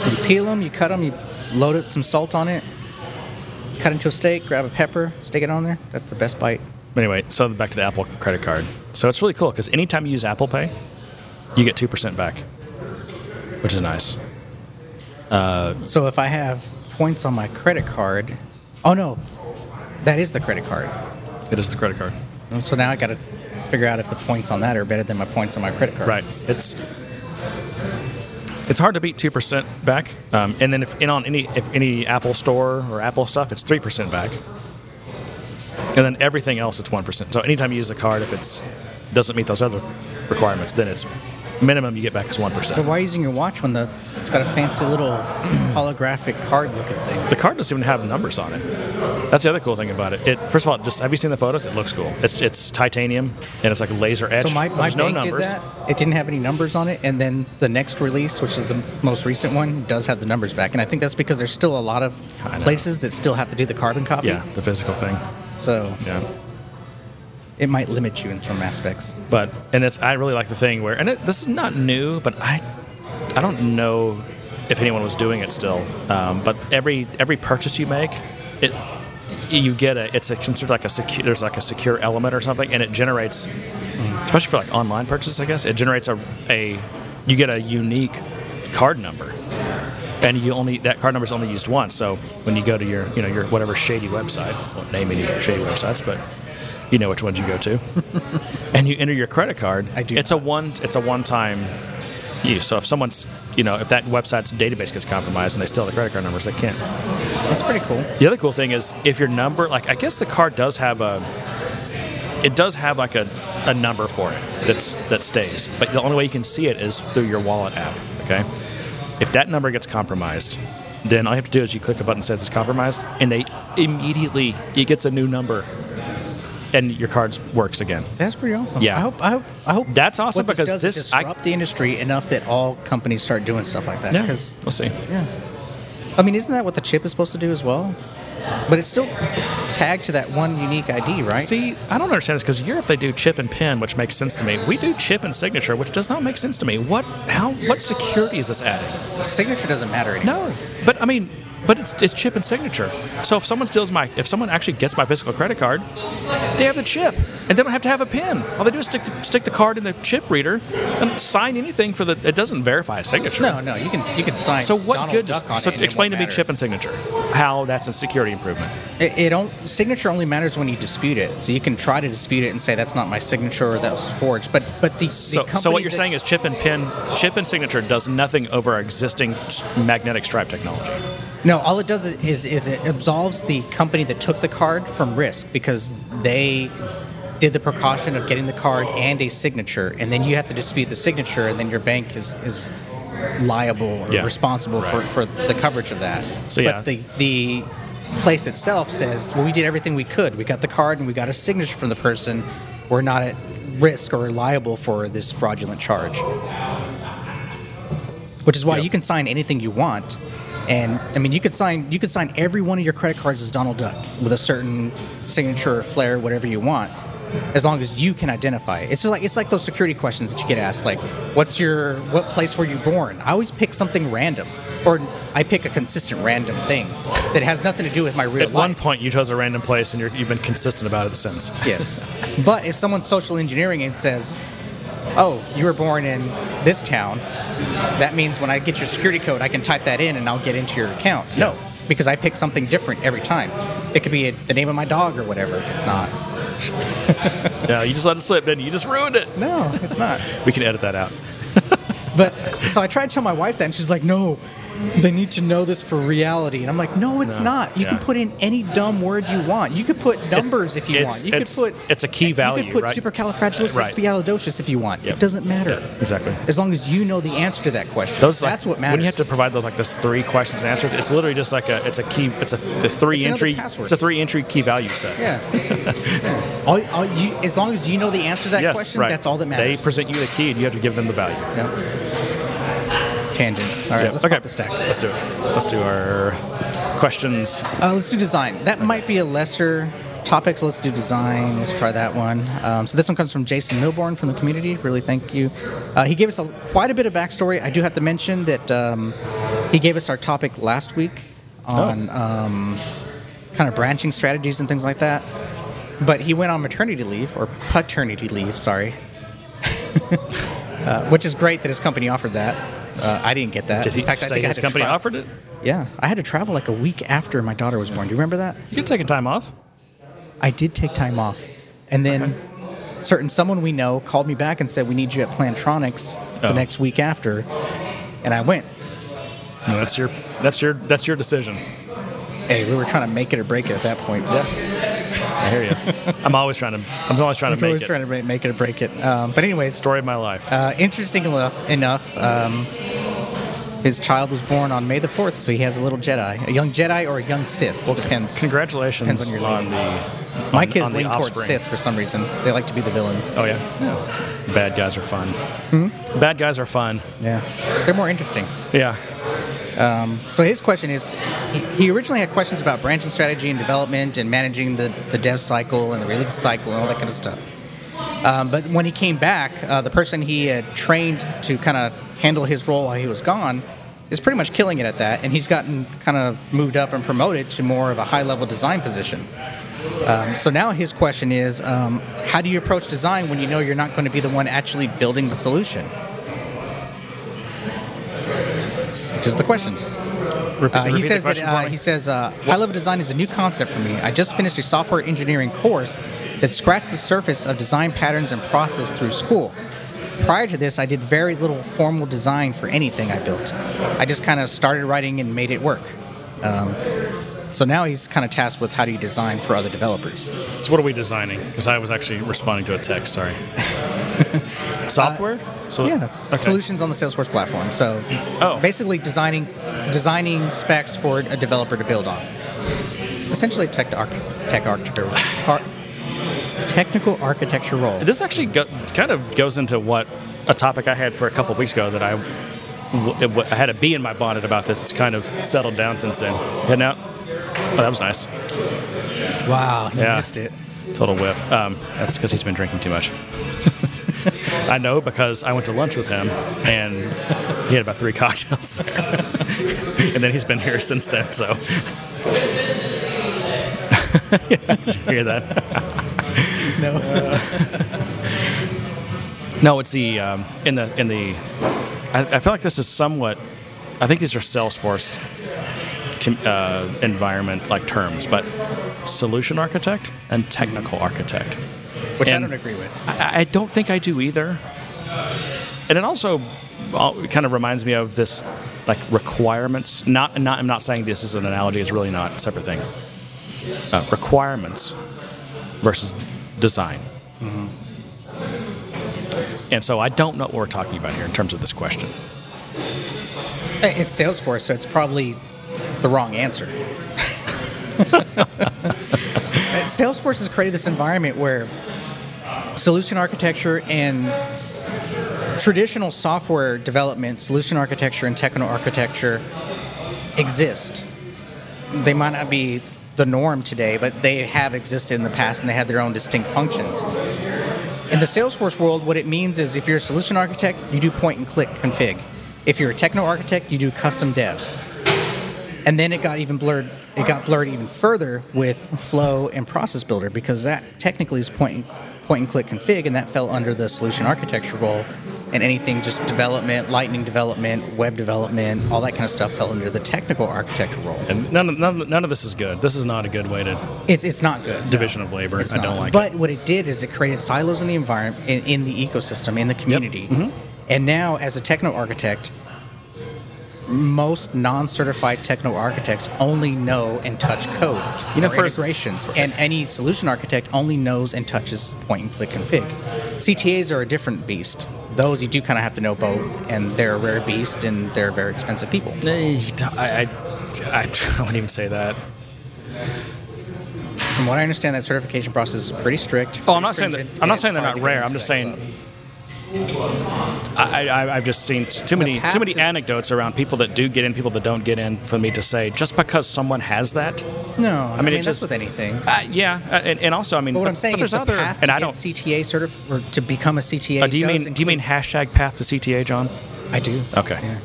You peel them, you cut them, you load it some salt on it, cut into a steak, grab a pepper, stick it on there. That's the best bite. Anyway, so back to the Apple credit card. So it's really cool because anytime you use Apple Pay, you get two percent back, which is nice. Uh, so if I have points on my credit card, oh no, that is the credit card. It is the credit card. So now I got to figure out if the points on that are better than my points on my credit card. Right. It's it's hard to beat two percent back, um, and then if in on any if any Apple Store or Apple stuff, it's three percent back, and then everything else it's one percent. So anytime you use a card, if it's doesn't meet those other requirements, then it's minimum you get back is one But why are you using your watch when the it's got a fancy little holographic card looking thing? The card doesn't even have numbers on it. That's the other cool thing about it. It first of all, just have you seen the photos? It looks cool. It's it's titanium and it's like laser etch. So my, my There's no bank numbers. did that. It didn't have any numbers on it, and then the next release, which is the most recent one, does have the numbers back. And I think that's because there's still a lot of places that still have to do the carbon copy. Yeah, the physical thing. So Yeah. It might limit you in some aspects. But and it's I really like the thing where and it, this is not new, but I I don't know if anyone was doing it still. Um, but every every purchase you make, it you get a it's a considered like a secure there's like a secure element or something, and it generates especially for like online purchases, I guess it generates a a you get a unique card number. and you only that card number is only used once. So when you go to your you know your whatever shady website, won't name any shady websites, but you know which ones you go to, and you enter your credit card. I do It's a one. It's a one time use. So if someone's you know if that website's database gets compromised and they steal the credit card numbers, they can't. That's pretty cool. The other cool thing is if your number, like I guess the card does have a, it does have like a, a number for it that's that stays. But the only way you can see it is through your wallet app. Okay, if that number gets compromised, then all you have to do is you click a button that says it's compromised, and they immediately it gets a new number, and your cards works again. That's pretty awesome. Yeah. I hope. I hope. I hope That's awesome because this does this- is I- the industry enough that all companies start doing stuff like that. Yeah, Because we'll see. yeah, I mean, isn't that what the chip is supposed to do as well? But it's still tagged to that one unique ID, right? See, I don't understand this because Europe they do chip and pin, which makes sense to me. We do chip and signature, which does not make sense to me. What? How? What security is this adding? signature doesn't matter anymore. No, but I mean, but it's, it's chip and signature. So if someone steals my, if someone actually gets my physical credit card, they have the chip, and they don't have to have a pin. All they do is stick stick the card in the chip reader and sign anything for the. It doesn't verify a signature. No, no, you can you can sign. So what Donald good? Duck so it and it explain to me chip and signature. How that's a security improvement. It, it don't signature only matters when you dispute it. So you can try to dispute it and say that's not my signature or that was forged. But but the, So, the so what you're that- saying is chip and pin, chip and signature does nothing over our existing magnetic stripe technology. No, all it does is, is, is it absolves the company that took the card from risk because they did the precaution of getting the card and a signature, and then you have to dispute the signature, and then your bank is, is liable or Yeah. responsible Right. for, for the coverage of that. So, yeah. But the, the place itself says, well, we did everything we could. We got the card and we got a signature from the person. We're not at risk or liable for this fraudulent charge. Which is why Yep. you can sign anything you want. And I mean, you could sign you could sign every one of your credit cards as Donald Duck with a certain signature or flair, whatever you want, as long as you can identify it. It's just like it's like those security questions that you get asked, like, "What's your what place were you born?" I always pick something random, or I pick a consistent random thing that has nothing to do with my real life. At life. one point, you chose a random place, and you're, you've been consistent about it since. Yes. But if someone's social engineering and says, oh, you were born in this town, that means when I get your security code, I can type that in and I'll get into your account. No, because I pick something different every time. It could be the name of my dog or whatever. It's not. Yeah, you just let it slip, didn't you? You just ruined it. No, it's not. We can edit that out. But so I tried to tell my wife that, and she's like, no. They need to know this for reality, and I'm like, no, it's No. not. You can put in any dumb word you want. You could put numbers if you want. You could put it's a key value. You could put right? supercalifragilisticexpialidocious if you want. Yep. It doesn't matter. Yeah, exactly. As long as you know the answer to that question. Those like, That's what matters. When you have to provide those like those three questions and answers, it's literally just like a it's a key it's a, a three It's entry it's a three entry key value set. Yeah. Yeah. All, all you, as long as you know the answer to that yes, question, right. that's all that matters. They present you the key, and you have to give them the value. Yep. Tangents. All right, Yeah, let's okay. pop the stack. Let's do it. Let's do our questions. Uh, let's do design. That might be a lesser topic, so let's do design. Let's try that one. Um, so this one comes from Jason Milborn from the community. Really, thank you. Uh, he gave us a, quite a bit of backstory. I do have to mention that um, he gave us our topic last week on um, kind of branching strategies and things like that. But he went on maternity leave or paternity leave. Sorry. Uh, which is great that his company offered that. Uh, I didn't get that. Did he In fact, I say think I his had to company tra- offered it? Yeah, I had to travel like a week after my daughter was born. Do you remember that? You can take a time off. I did take time off, and then certain someone we know called me back and said we need you at Plantronics the Oh. next week after, and I went. No, that's your that's your that's your decision. Hey, we were trying to make it or break it at that point. Yeah. I hear you. I'm always trying to I'm always trying to We're make always it. trying to make it or break it. Um, but anyways, Story of my life. uh, interesting enough, enough um, his child was born on May the fourth, so he has a little Jedi, a young Jedi or a young Sith. Well, depends. Congratulations Depends on your on the My kids on the lean towards. Sith for some reason. They like to be the villains. Oh yeah. Bad guys are fun. Hmm? Bad guys are fun. Yeah, they're more interesting. Yeah. So his question is, he, originally had questions about branching strategy and development and managing the, the dev cycle and the release cycle and all that kind of stuff. Um, but when he came back, uh, the person he had trained to kind of handle his role while he was gone is pretty much killing it at that, and he's gotten kind of moved up and promoted to more of a high level design position. Um, so now his question is, um, how do you approach design when you know you're not going to be the one actually building the solution? Which is the question. Repeat- Uh, he says that question for uh, he says uh, high level design is a new concept for me. I just finished a software engineering course that scratched the surface of design patterns and process through school. Prior to this, I did very little formal design for anything I built. I just kind of started writing and made it work. Um, so now he's kind of tasked with how do you design for other developers. So what are we designing? Because I was actually responding to a text. Sorry. Software. so Uh, Yeah, okay. solutions on the Salesforce platform. So Oh. basically designing designing specs for a developer to build on. Essentially, tech arch- tech architecture, tar- technical architecture role. This actually go, kind of goes into what a topic I had for a couple weeks ago that I I had a bee in my bonnet about this. It's kind of settled down since then. Heading out. Oh, that was nice. Wow, you Yeah. missed it. Total whiff. Um, that's because he's been drinking too much. I know because I went to lunch with him and he had about three cocktails there. and then he's been here since then, so. yeah, hear that? No. No, it's the um, in the in the. I, I feel like this is somewhat. I think these are Salesforce uh, environment like terms, but solution architect and technical architect. Which And- I don't agree with. I, I don't think I do either. And it also kind of reminds me of this like requirements. Not not I'm not saying this is an analogy. It's really not a separate thing. Uh, requirements versus design. And so I don't know what we're talking about here in terms of this question. It's Salesforce, so it's probably the wrong answer. Salesforce has created this environment where solution architecture and traditional software development, solution architecture and techno architecture exist. They might not be the norm today, but they have existed in the past and they had their own distinct functions. In the Salesforce world, what it means is if you're a solution architect, you do point and click config. If you're a techno architect, you do custom dev. And then it got even blurred. It got blurred even further with flow and process builder because that technically is point and, point and click config, and that fell under the solution architecture role. And anything just development, lightning development, web development, all that kind of stuff fell under the technical architecture role. And none of, none, none of this is good. This is not a good way to It's it's not good. no. division of labor. It's I don't not. like but it. But what it did is it created silos in the environment, in, in the ecosystem, in the community. Mm-hmm. And now, as a techno architect, most non-certified techno architects only know and touch code, You know, for- integrations, and any solution architect only knows and touches point and click config. CTAs are a different beast. Those you do kind of have to know both, and they're a rare beast, and they're very expensive people. I, I, I, I wouldn't even say that. From what I understand, that certification process is pretty strict. Oh, I'm not saying that. I'm not saying they're not rare. I'm just saying. I, I, I've just seen too many too many anecdotes around people that do get in, people that don't get in, for me to say just because someone has that. No, I mean, it that's just- with anything. Uh, yeah, uh, and, and also I mean, But what but, I'm saying but is there's the other, path and to I don't. CTA certif- or to become a CTA. Uh, do you mean do you mean hashtag path to CTA, John? I do. Okay. Yeah.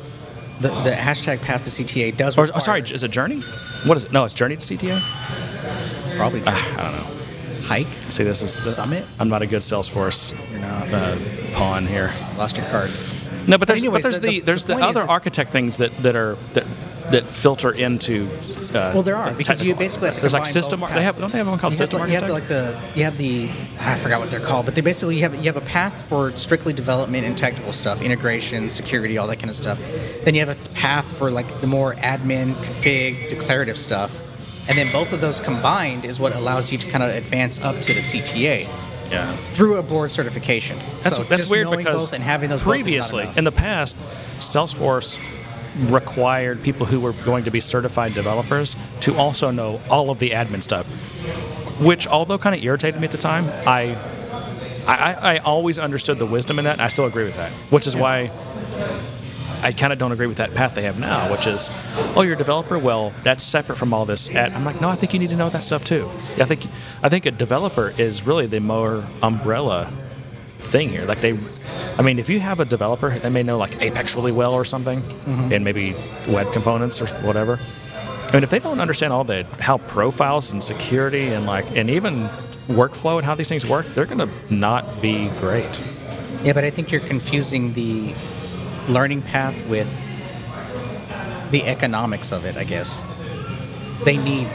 The, the hashtag path to CTA does. Or oh, sorry, is it Journey? What is it? No, it's Journey to CTA. probably I don't know. Hike. See, this is the, Summit? I'm not a good Salesforce You're not. uh, pawn here. Lost your card. No, but there's anyways, but there's the- the, the- there's the the, other architect things that, that are that that filter into. Uh, Well, there are because you basically have to There's like system. both ar- They have don't they have one called you have, system like, you have architect? like the you have the I forgot what they're called, but they basically you have you have a path for strictly development and technical stuff, integration, security, all that kind of stuff. Then you have a path for like the more admin, config, declarative stuff, and then both of those combined is what allows you to kind of advance up to the CTA yeah. through a board certification. That's, so that's weird because both and having those both is not previously in the past, Salesforce required people who were going to be certified developers to also know all of the admin stuff, which although kind of irritated me at the time, I. I, I I always understood the wisdom in that, and I still agree with that. Which is why I kind of don't agree with that path they have now, which is, oh, you're a developer. Well, that's separate from all this. Ad. I'm like, no, I think you need to know that stuff too. I think, I think a developer is really the more umbrella thing here. Like they, I mean, if you have a developer, they may know like Apex really well or something, mm-hmm. and maybe web components or whatever. I mean, if they don't understand all the how profiles and security and like and even workflow and how these things work, they're gonna not be great. Yeah, but I think you're confusing the learning path with the economics of it, I guess. They need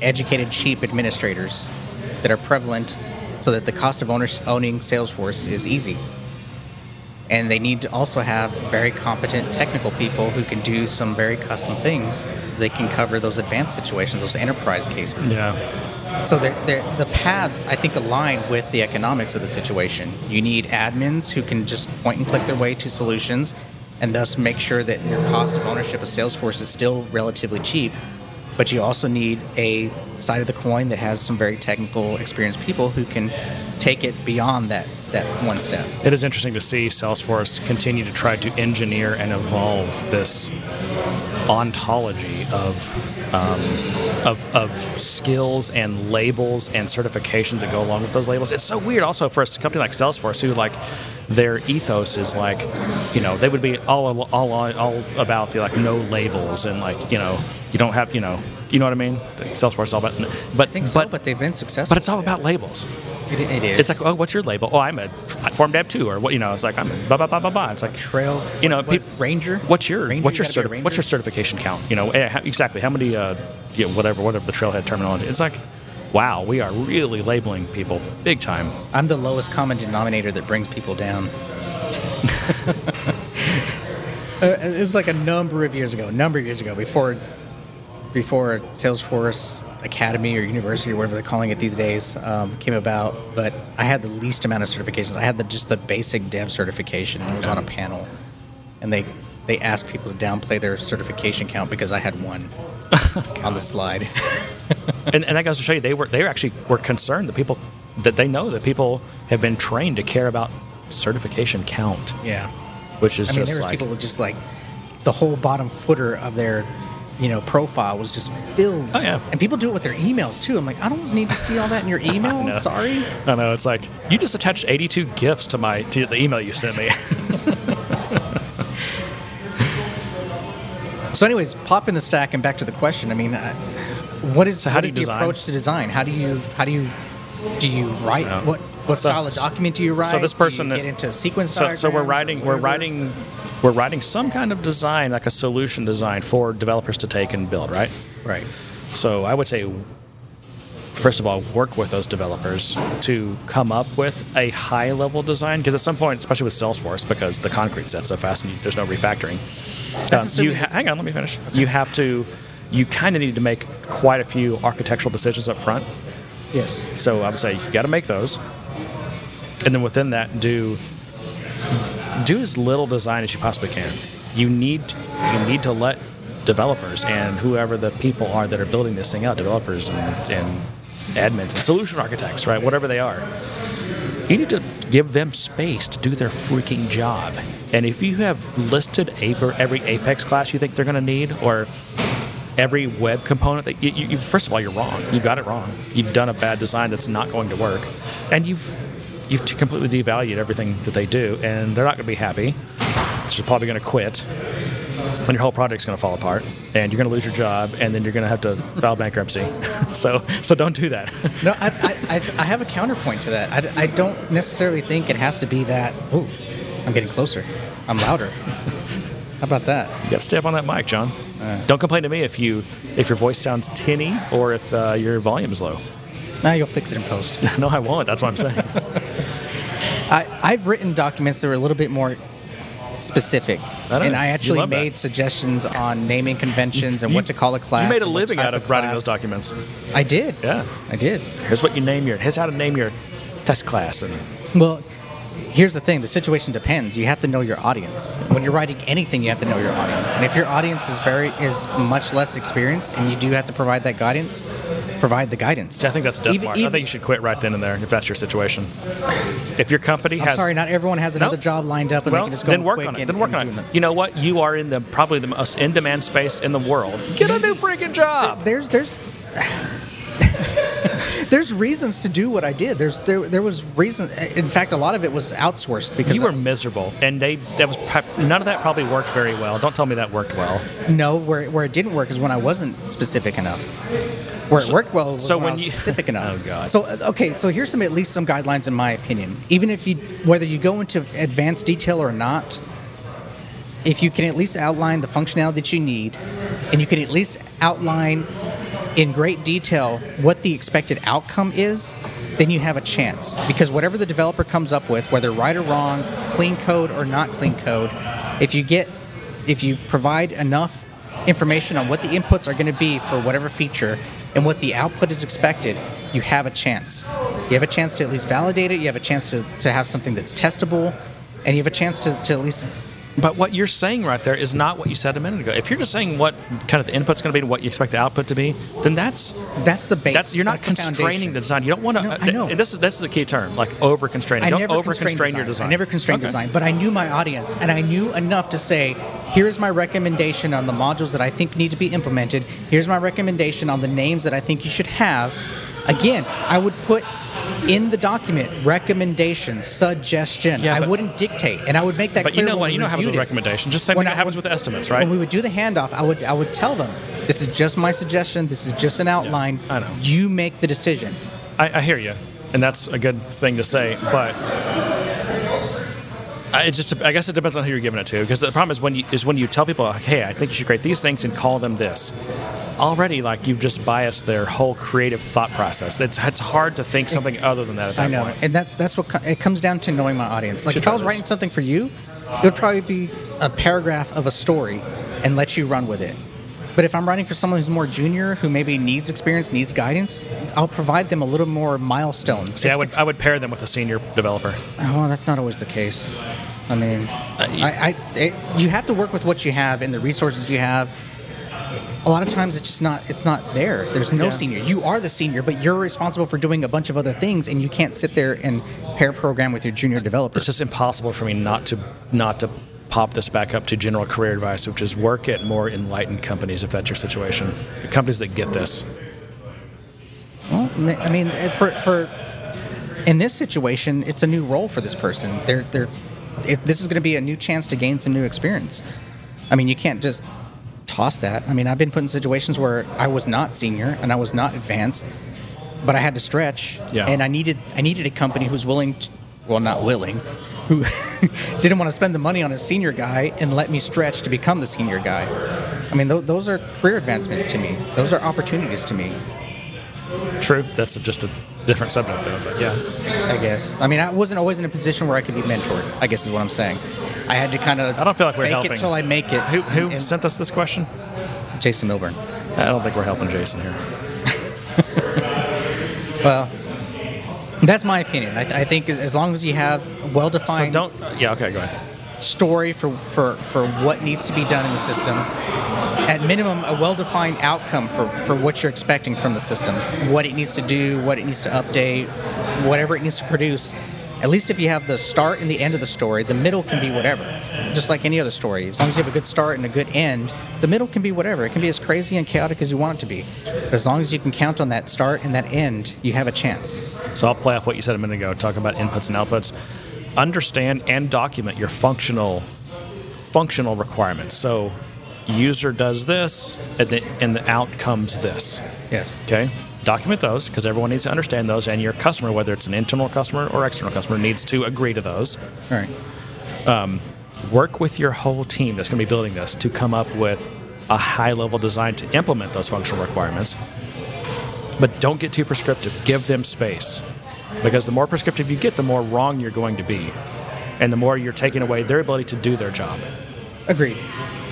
educated, cheap administrators that are prevalent so that the cost of owning Salesforce is easy. And they need to also have very competent technical people who can do some very custom things so they can cover those advanced situations, those enterprise cases. Yeah. So they're, they're, the paths, I think, align with the economics of the situation. You need admins who can just point and click their way to solutions and thus make sure that your cost of ownership of Salesforce is still relatively cheap. But you also need a side of the coin that has some very technical, experienced people who can take it beyond that, that one step. It is interesting to see Salesforce continue to try to engineer and evolve this ontology of, um, of, of skills and labels and certifications that go along with those labels. It's so weird also for a company like Salesforce who like their ethos is like, you know, they would be all, all, all about the like no labels and like, you know, you don't have, you know, you know what I mean? Salesforce is all about, but, I think so, but, but, they've been successful. but it's all about labels. It, it is. It's like, oh, what's your label? Oh, I'm a platform dev too, or what? You know, it's like I'm a blah blah blah blah blah. It's like Trail. You know, what- peop- Ranger. What's your Ranger? what's your a certi- what's your certification count? You know, eh, exactly how many uh, you know, whatever whatever the trailhead terminology. It's like, wow, we are really labeling people big time. I'm the lowest common denominator that brings people down. Uh, it was like a number of years ago, a number of years ago, before before Salesforce Academy or University or whatever they're calling it these days um, came about. But I had the least amount of certifications. I had the, just the basic dev certification. I was on a panel, and they they asked people to downplay their certification count because I had one on the slide. and, and that goes to show you they were they actually were concerned that people that they know that people have been trained to care about certification count, yeah. which is I mean, just there was like people just like the whole bottom footer of their, you know, profile was just filled. Oh, yeah. And people do it with their emails too. I'm like, I don't need to see all that in your email. Sorry. I know it's like you just attached 82 gifts to my to the email you sent me. So, anyways, pop in the stack and back to the question. I mean, uh, what is So how what do is you the design? approach to design? How do you how do you do you write Yeah. what what So- of document do you write? so this person you get into sequence so, so we're writing we're writing we're writing some kind of design like a solution design for developers to take and build right? Right. so i would say first of all work with those developers to come up with a high level design because at some point especially with salesforce because the concrete sets so fast and you, there's no refactoring um, you ha- hang on let me finish. You have to you kind of need to make quite a few architectural decisions up front. Yes. so I would say you got to make those, and then within that, do do as little design as you possibly can. You need you need to let developers and whoever the people are that are building this thing out, developers and, and admins and solution architects, right, whatever they are, you need to give them space to do their freaking job. And if you have listed every Apex class you think they're going to need, or every web component that you, you, you- first of all you're wrong you got it wrong you've done a bad design that's not going to work and you've you've completely devalued everything that they do and they're not going to be happy so you're probably going to quit and your whole project's going to fall apart and you're going to lose your job and then you're going to have to file bankruptcy so so don't do that No, I, I, I, I have a counterpoint to that. I, I don't necessarily think it has to be that. Ooh, I'm getting closer. I'm louder. How about that? you got to stay up on that mic john don't complain to me if you if your voice sounds tinny or if uh, your volume is low Now you'll fix it in post. no i won't that's what i'm saying I, I've written documents that were a little bit more specific, I and I actually love that. made suggestions on naming conventions and You- what to call a class. you made a living out of writing those documents I did. yeah I did. Here's what you name your. Here's how to name your test class, and Well, here's the thing: the situation depends. You have to know your audience. When you're writing anything, you have to know your audience. And if your audience is very is much less experienced, and you do have to provide that guidance, provide the guidance. see, I think that's death Even- march. I think you should quit right then and there if that's your situation. If your company I'm has, sorry, not everyone has another No. job lined up, and well, they can just go then work on it. and- Then work on it. You know what? You are in the probably the most in-demand space in the world. Get a new freaking job. there's there's there's reasons to do what I did. There's there there was reason. In fact, a lot of it was outsourced because You were miserable, and they that was none of that probably worked very well. Don't tell me that worked well. no where where it didn't work is when I wasn't specific enough. Where it worked well was so when, when you- specific enough. Oh, God. So uh, okay, so here's some at least some guidelines in my opinion. Even if you whether you go into advanced detail or not, if you can at least outline the functionality that you need, and you can at least outline in great detail what the expected outcome is, then you have a chance. Because whatever the developer comes up with, whether right or wrong, clean code or not clean code, if you get if you provide enough information on what the inputs are going to be for whatever feature and what the output is expected, you have a chance. You have a chance to at least validate it, you have a chance to, to have something that's testable, and you have a chance to, to at least But what you're saying right there is not what you said a minute ago. If you're just saying what kind of the input's going to be and what you expect the output to be, then that's that's the base. that's you're not That's constraining foundation. the design. You don't want to. No, uh, I know. This is this is the key term, like over constraining. I Don't never over constrain your design. I never constrained Okay. design, but I knew my audience, and I knew enough to say, here's my recommendation on the modules that I think need to be implemented. Here's my recommendation on the names that I think you should have. Again, I would put in the document recommendation, suggestion. Yeah, I but- wouldn't dictate, and I would make that clear. But you know what? You know how happens with reviewed it. recommendations. Just same When thing I- happens with estimates, right? When we would do the handoff, I would I would tell them, this is just my suggestion. This is just an outline. I know. You make the decision. I, I hear you, and that's a good thing to say. But I, it just I guess it depends on who you're giving it to. Because the problem is when you is when you tell people, hey, I think you should create these things and call them this. Already, like you've just biased their whole creative thought process. It's it's hard to think something other than that at that I know, point. and that's that's what it comes down to knowing my audience. Like Should if I was writing something for you, it would probably be a paragraph of a story and let you run with it. But if I'm writing for someone who's more junior, who maybe needs experience, needs guidance, I'll provide them a little more milestones. See, I would I would pair them with a senior developer. Oh, that's not always the case. I mean, Uh, you- I, I it, you have to work with what you have and the resources you have. A lot of times, it's just not it's not there. There's no Yeah. senior. You are the senior, but you're responsible for doing a bunch of other things, and you can't sit there and pair program with your junior developer. It's just impossible for me not to not to pop this back up to general career advice, which is work at more enlightened companies if that's your situation. Companies that get this. Well, I mean, eh, for for in this situation, it's a new role for this person. They're they're it, this is going to be a new chance to gain some new experience. I mean, you can't just toss that. I mean, I've been put in situations where I was not senior and I was not advanced, but I had to stretch, Yeah. and I needed I needed a company who's willing, to, well, not willing, who didn't want to spend the money on a senior guy and let me stretch to become the senior guy. I mean, th- those are career advancements to me. Those are opportunities to me. True. That's just a different subject, though. But yeah. I guess. I mean, I wasn't always in a position where I could be mentored. I guess is what I'm saying. I had to kind of. I don't feel like we're helping. it till I make it. Who, who And- sent us this question? Jason Milburn. I don't think we're helping Jason here. Well, that's my opinion. I, I think as- as long as you have well-defined So don't. Yeah. Okay. Go ahead. story for, for, for what needs to be done in the system, at minimum, a well-defined outcome for, for what you're expecting from the system, what it needs to do, what it needs to update, whatever it needs to produce. At least if you have the start and the end of the story, the middle can be whatever, just like any other story. As long as you have a good start and a good end, the middle can be whatever. It can be as crazy and chaotic as you want it to be. But as long as you can count on that start and that end, you have a chance. So I'll play off what you said a minute ago, talk about inputs and outputs. Understand and document your functional functional requirements. So user does this and the, and the out comes this. Yes. Okay? Document those because everyone needs to understand those and your customer, whether it's an internal customer or external customer, needs to agree to those. All right. Um, work with your whole team that's going to be building this to come up with a high level design to implement those functional requirements. But don't get too prescriptive. Give them space. Because the more prescriptive you get, the more wrong you're going to be. And the more you're taking away their ability to do their job. Agreed.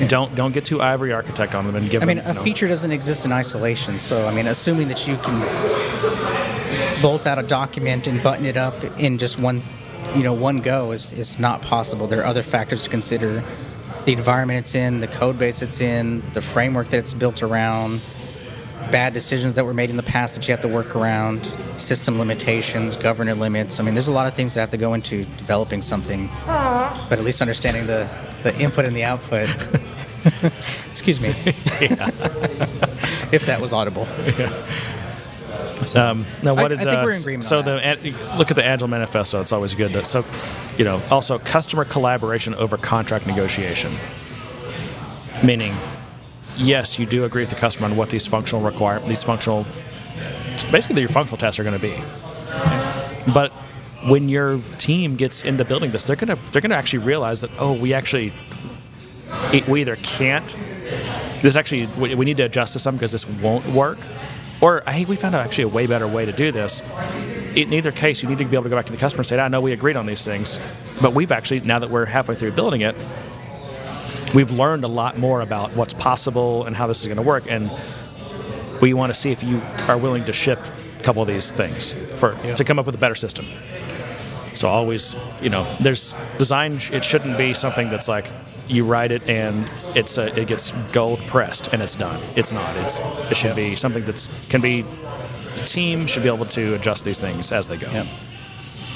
Don't don't get too ivory architect on them and give I mean, them. a you know- feature doesn't exist in isolation. So, I mean, assuming that you can bolt out a document and button it up in just one, you know, one go is, is not possible. There are other factors to consider: the environment it's in, the code base it's in, the framework that it's built around, bad decisions that were made in the past that you have to work around, system limitations, governor limits. I mean, there's a lot of things that have to go into developing something. But at least understanding the, the input and the output. Excuse me. if that was audible. Um, now, what I- did I think uh, we're in agreement So on the ad- look at the Agile Manifesto. It's always good. To, so, you know, also customer collaboration over contract negotiation. Meaning, yes, you do agree with the customer on what these functional require these functional, basically your functional tests are going to be. But when your team gets into building this, they're gonna they're gonna actually realize that oh, we actually it, we either can't. This actually we, we need to adjust to some because this won't work, or I think we found out actually a way better way to do this. In either case, you need to be able to go back to the customer and say, "I know we agreed on these things, but we've actually now that we're halfway through building it, we've learned a lot more about what's possible and how this is going to work, and we want to see if you are willing to shift a couple of these things for to come up with a better system." So always, you know, there's design. It shouldn't be something that's like you write it and it's a, it gets gold pressed and it's done. It's not. It's it should be something that can be. The team should be able to adjust these things as they go. Yep.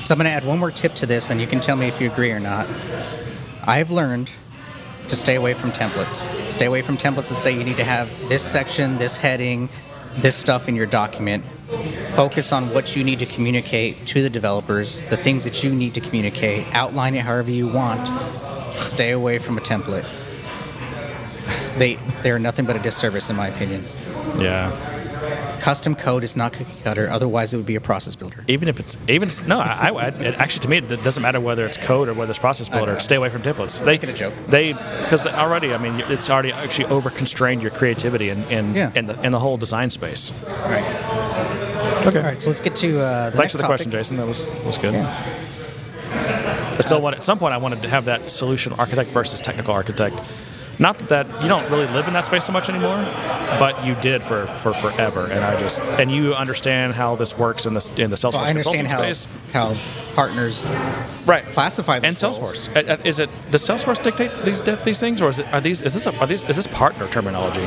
So I'm going to add one more tip to this, and you can tell me if you agree or not. I've learned to stay away from templates. Stay away from templates that say you need to have this section, this heading, this stuff in your document. Focus on what you need to communicate to the developers, the things that you need to communicate. Outline it however you want. Stay away from a template. They they are nothing but a disservice, in my opinion. Yeah. Custom code is not cookie cutter. Otherwise, it would be a process builder. Even if it's even no, I, I it, actually to me it doesn't matter whether it's code or whether it's process builder. know. Stay away from templates. They Making a joke. They because already I mean it's already actually over constrained your creativity and and Yeah. and the and the whole design space. Right. Okay. All right. So let's get to uh, the Thanks next for the topic. question, Jason. That was was good. Yeah. I still want at some point I wanted to have that solution architect versus technical architect. Not that, that you don't really live in that space so much anymore, but you did for, for forever, and I just and you understand how this works in the in the Salesforce Well, I understand consulting how space, how partners right? classify and. Salesforce. Is it does Salesforce dictate these these things, or is it are these is this a, are these is this partner terminology?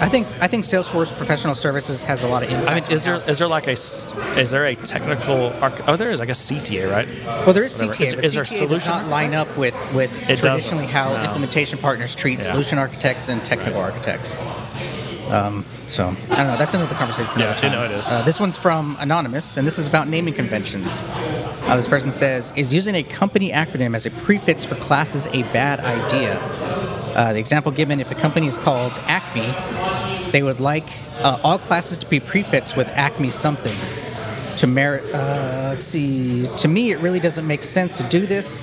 I think I think Salesforce Professional Services has a lot of impact. I mean, is there is there like a is there a technical arch- oh there is I guess CTA right? well, there is whatever. CTA, Is- but is there CTA does not line up with with It traditionally how no. implementation partners treat Yeah. solution architects and technical architects. Um, so I don't know. That's another conversation for Yeah, another I time. know it is. Uh, this one's from anonymous, and this is about naming conventions. Uh, this person says, "Is using a company acronym as a prefix for classes a bad idea?" Uh, the example given: If a company is called Acme, they would like uh, all classes to be prefixed with Acme something. To merit, uh, let's see. To me, it really doesn't make sense to do this,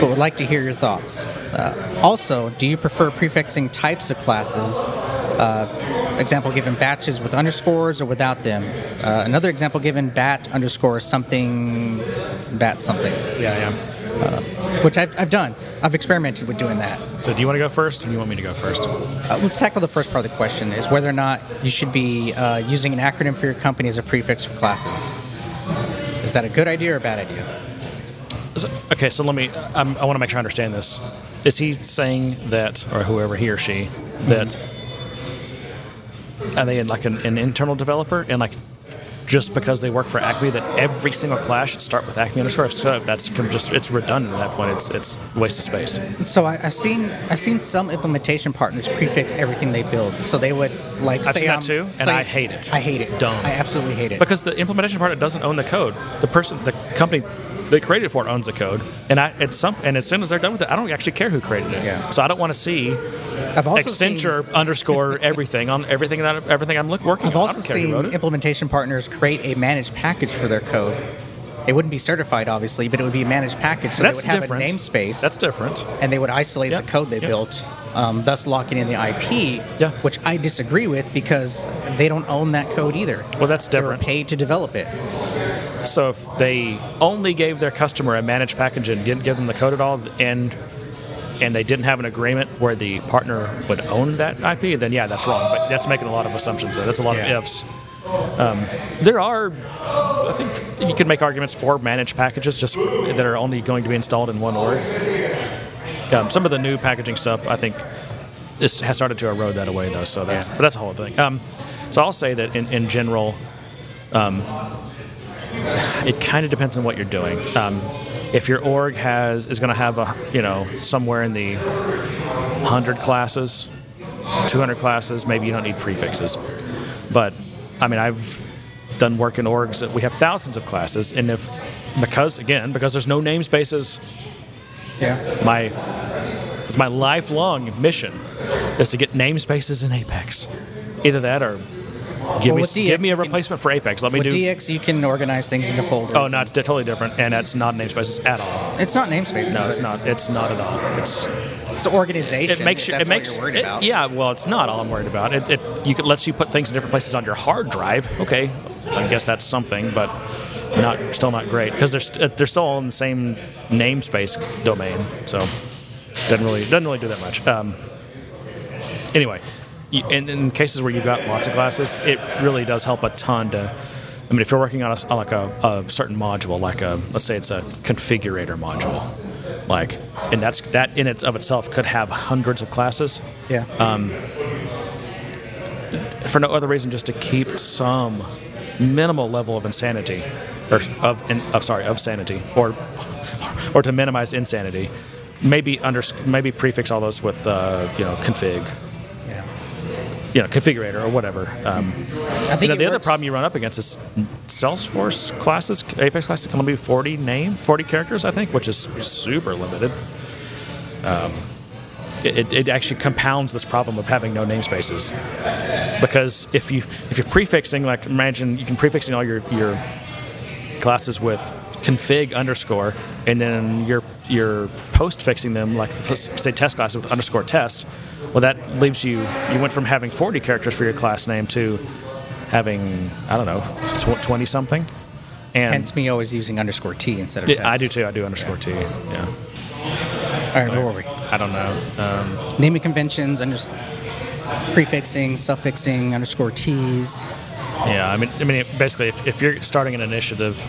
but would like to hear your thoughts. Uh, also, do you prefer prefixing types of classes? Uh, example given batches with underscores or without them. Uh, another example given bat underscore something, bat something, Yeah, yeah. Which I've, I've done. I've experimented with doing that. So do you want to go first, or do you want me to go first? Uh, let's tackle the first part of the question: is whether or not you should be uh, using an acronym for your company as a prefix for classes. Is that a good idea or a bad idea? So- Okay, so let me. Um, I want to make sure I understand this. Is he saying that, or whoever he or she, that are they like an, an internal developer and like just because they work for Acme that every single class should start with Acme underscore? So, that's just it's redundant at that point. It's it's waste of space. So I, I've seen I've seen some implementation partners prefix everything they build. So they would like I've say seen that too, and I hate it. I hate it. It's dumb. I absolutely hate it. Because the implementation partner doesn't own the code. The person, the company they created it for owns the code, and I it's some and as soon as they're done with it, I don't actually care who created it. Yeah. So I don't want to see I've also seen, Accenture underscore everything on everything that everything I'm look, working I've on. Also don't care who seen it. implementation partners create a managed package for their code. It wouldn't be certified, obviously, but it would be a managed package. So That's they would have different. a namespace. That's different. and they would isolate Yep, the code they yep. built, um, thus locking in the IP, Yeah. which I disagree with because they don't own that code either. Well, that's different. They were paid to develop it. So if they only gave their customer a managed package and didn't give them the code at all, and and they didn't have an agreement where the partner would own that IP, then yeah, that's wrong. But that's making a lot of assumptions. There. That's a lot Yeah. of ifs. Um, there are, I think, you could make arguments for managed packages just that are only going to be installed in one org. Um, some of the new packaging stuff, I think, is, has started to erode that away, though. So that's Yeah. but that's a whole thing. Um, so I'll say that in, in general, it kind of depends on what you're doing. Um, if your org has is going to have a you know somewhere in the hundred classes, two hundred classes, maybe you don't need prefixes. But I mean, I've done work in orgs that we have thousands of classes, and if because again because there's no namespaces, Yeah. my it's my lifelong mission is to get namespaces in Apex. Either that or Give Well, me with give me a you can- replacement for Apex. Let me With do. DX, you can organize things into folders. oh no, it's totally different, and that's not namespaces at all. it's not namespaces. No, it's not. It's not at all. It's It's organization. it makes you. It makes what you're worried it- about. yeah. Well, it's not all I'm worried about. It, it you can lets you put things in different places on your hard drive. Okay, I guess that's something, but not still not great because they're st- they're still all in the same namespace domain. So doesn't really doesn't really do that much. Um, anyway, you, in, in cases where you've got lots of classes, it really does help a ton to. I mean, if you're working on, a on like a, a certain module, like a let's say it's a configurator module, like, and that's that in its of itself could have hundreds of classes Yeah. for no other reason just to keep some minimal level of insanity, or of, in, of sorry of sanity, or or to minimize insanity. Maybe under maybe prefix all those with uh, you know config, yeah. you know configurator or whatever. Um, I think you know, the other problem you run up against is Salesforce classes, Apex classes can only be 40 name, 40 characters, I think, which is super limited. Um, it, it- it actually compounds this problem of having no namespaces because if you if you're prefixing like imagine you can prefixing all your your classes with config underscore and then you're you're post fixing them like say test classes with underscore test well that leaves you you went from having 40 characters for your class name to having i don't know 20 something and Hence me always using underscore T instead of Yeah, test. i do too i do underscore t yeah All right, where were we? i don't know um, Naming conventions, under, prefixing, suffixing, underscore T's. Yeah, I mean, I mean, basically, if, if you're starting an initiative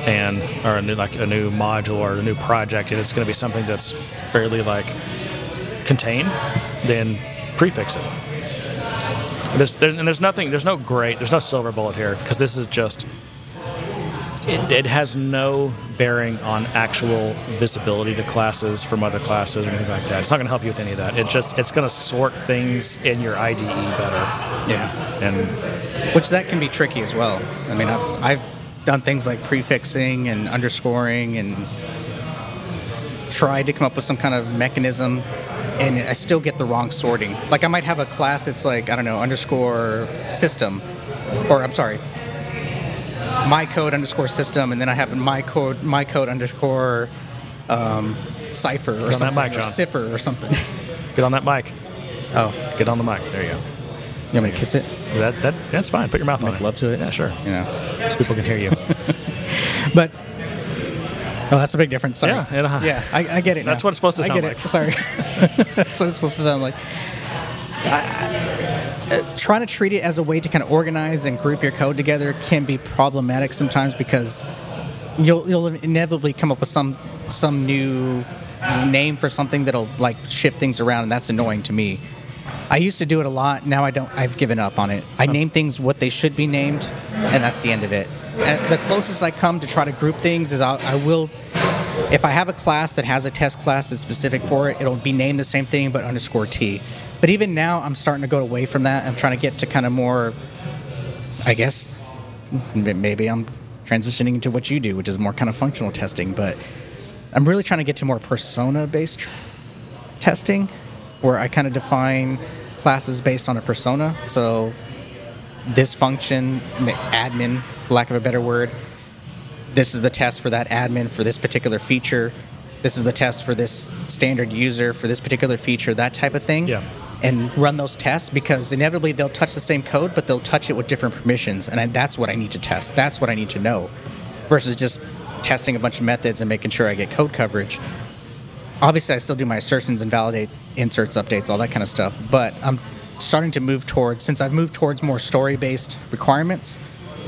and or a new like a new module or a new project, and it's going to be something that's fairly like contained, then prefix it. There's, there, and there's nothing, there's no great, there's no silver bullet here because this is just. It, it has no bearing on actual visibility to classes from other classes or anything like that. It's not going to help you with any of that. It's just it's going to sort things in your IDE better, Yeah. and Which that can be tricky as well. I mean, I've, I've done things like prefixing and underscoring and tried to come up with some kind of mechanism, and I still get the wrong sorting. Like I might have a class that's like I don't know underscore system, or I'm sorry, my code underscore system, and then I have my code my code underscore um, cipher or that something, mic, or cipher or something. get on that mic. oh, Get on the mic. There you go. You want me to kiss it? That, that that's fine. Put your mouth on it. Make love to it? Yeah, sure. You know. So people can hear you. But oh, that's a big difference. Sorry. Yeah, it, uh, yeah, I, I get it. That's now. what it's supposed to I sound get like. It. Sorry, that's what it's supposed to sound like. I, uh, trying to treat it as a way to kind of organize and group your code together can be problematic sometimes because you'll you'll inevitably come up with some some new name for something that'll like shift things around, and that's annoying to me. I used to do it a lot. Now I don't. I've given up on it. I name things what they should be named, and that's the end of it. Uh, the closest I come to try to group things is I'll, I will. If I have a class that has a test class that's specific for it, it'll be named the same thing but underscore T. But even now, I'm starting to go away from that. I'm trying to get to kind of more. I guess maybe I'm transitioning into what you do, which is more kind of functional testing. But I'm really trying to get to more persona-based tr- testing, where I kind of define classes based on a persona. So this function, admin, for lack of a better word, this is the test for that admin for this particular feature. This is the test for this standard user for this particular feature, that type of thing. Yeah. And run those tests because inevitably they'll touch the same code, but they'll touch it with different permissions. And I, that's what I need to test. That's what I need to know versus just testing a bunch of methods and making sure I get code coverage. Obviously, I still do my assertions and validate inserts, updates, all that kind of stuff. But I'm starting to move towards, since I've moved towards more story based requirements,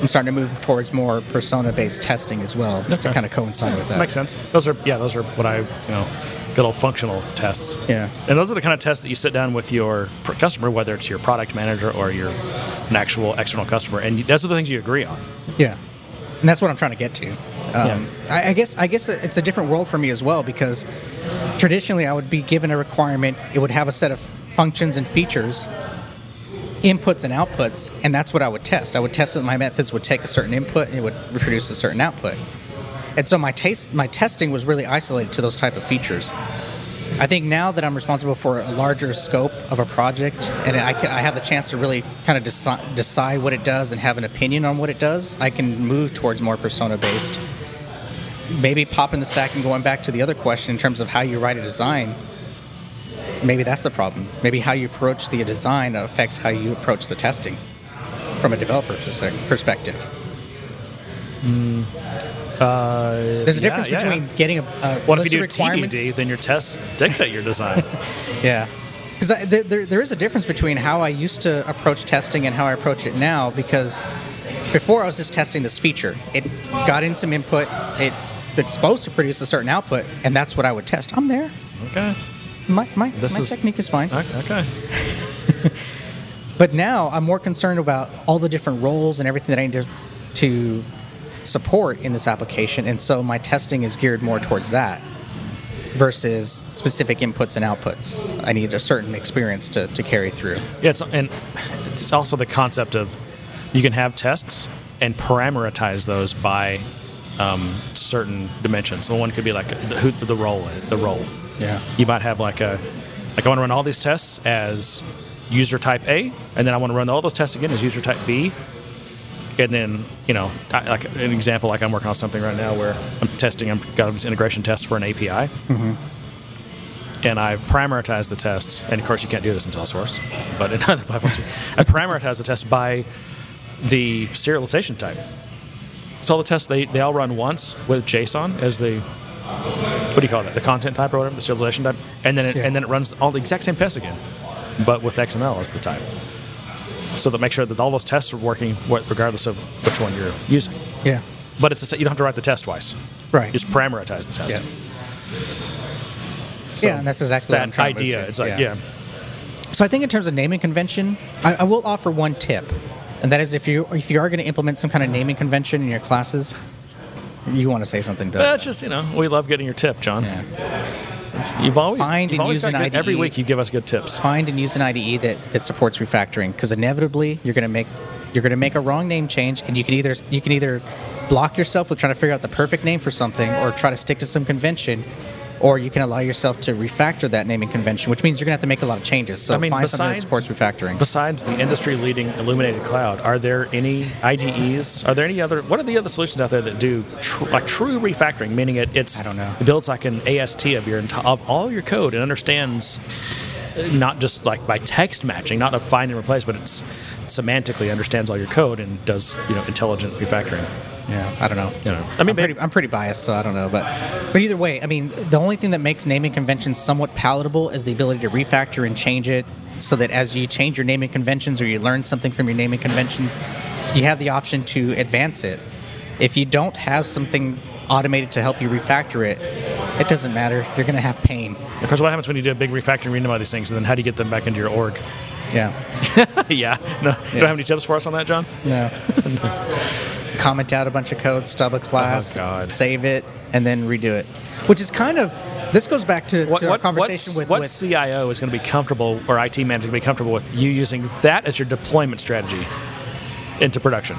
I'm starting to move towards more persona based testing as well to kind of coincide with that. Makes sense. Those are yeah, those are what I you know, good old functional tests. Yeah. And those are the kind of tests that you sit down with your customer, whether it's your product manager or your an actual external customer, and those are the things you agree on. Yeah, and that's what I'm trying to get to. Um, Yeah. I, I guess I guess it's a different world for me as well because traditionally I would be given a requirement. It would have a set of functions and features, inputs and outputs, and that's what I would test. I would test that my methods would take a certain input and it would reproduce a certain output. And so my taste, my testing was really isolated to those type of features. I think now that I'm responsible for a larger scope of a project, and I, ca- I have the chance to really kind of deci- decide what it does and have an opinion on what it does, I can move towards more persona based. Maybe popping the stack and going back to the other question in terms of how you write a design. Maybe that's the problem. Maybe how you approach the design affects how you approach the testing from a developer perspective. Uh, There's a yeah, difference yeah. between getting a, a if list you do of requirements. TBD, then your tests dictate your design. Yeah. Because there, there is a difference between how I used to approach testing and how I approach it now. Because before I was just testing this feature, it got in some input, it, it's supposed to produce a certain output, and that's what I would test. I'm there. okay. My, my, This my is- technique is fine. Okay. But now I'm more concerned about all the different roles and everything that I need to, to support in this application. And so my testing is geared more towards that versus specific inputs and outputs. I need a certain experience to, to carry through. Yeah, it's, and it's also the concept of you can have tests and parameterize those by um, certain dimensions. So one could be like the, who, the role, the role. Yeah. You might have like a, like I want to run all these tests as user type A, and then I want to run all those tests again as user type B. And then, you know, I, like an example, like I'm working on something right now where I'm testing, I've got this integration test for an API. Mm-hmm. And I parameterize the test, and of course you can't do this in Salesforce, but in other platforms, I parameterize the test by the serialization type. So all the tests, they, they all run once with JSON as the, what do you call that, the content type or whatever, the serialization type, and then it, Yeah. and then it runs all the exact same tests again, but with XML as the type. So that make sure that all those tests are working regardless of which one you're using. Yeah. But it's the, sa- you don't have to write the test twice. Right. You just parameterize the test. Yeah. So yeah, and that's exactly that I'm trying to move idea. It's like yeah. So I think in terms of naming convention, I, I will offer one tip, and that is if you if you are going to implement some kind of naming convention in your classes, you want to say something, Bill. That's just you know we love getting your tip, John. yeah. You've always Find you've and always use an good, every week you give us good tips. Find and use an IDE that, that supports refactoring, because inevitably you're going to make you're going to make a wrong name change, and you can either you can either block yourself with trying to figure out the perfect name for something, or try to stick to some convention. Or you can allow yourself to refactor that naming convention, which means you're going to have to make a lot of changes. So I mean, find something that supports refactoring. Besides the industry-leading Illuminated Cloud, are there any IDEs? Are there any other? What are the other solutions out there that do tr- like true refactoring, meaning it, it's I don't know. it builds like an AST of your of all your code and understands uh, not just like by text matching, not a find and replace, but it's semantically understands all your code and does you know intelligent refactoring. Yeah, I don't know. You know, I I mean, mean, I'm pretty, I'm pretty biased, so I don't know. But, but either way, I mean, the only thing that makes naming conventions somewhat palatable is the ability to refactor and change it, so that as you change your naming conventions or you learn something from your naming conventions, you have the option to advance it. If you don't have something automated to help you refactor it, it doesn't matter. You're going to have pain. Because course, what happens when you do a big refactoring, read about these things, and then how do you get them back into your org? Yeah. yeah, no, you don't have any tips for us on that, John? No. Comment out a bunch of code, stub a oh, class, Oh, save it, and then redo it. Which is kind of this goes back to, What, to our what, conversation with, what with CIO is going to be comfortable, or IT manager going to be comfortable with you using that as your deployment strategy into production?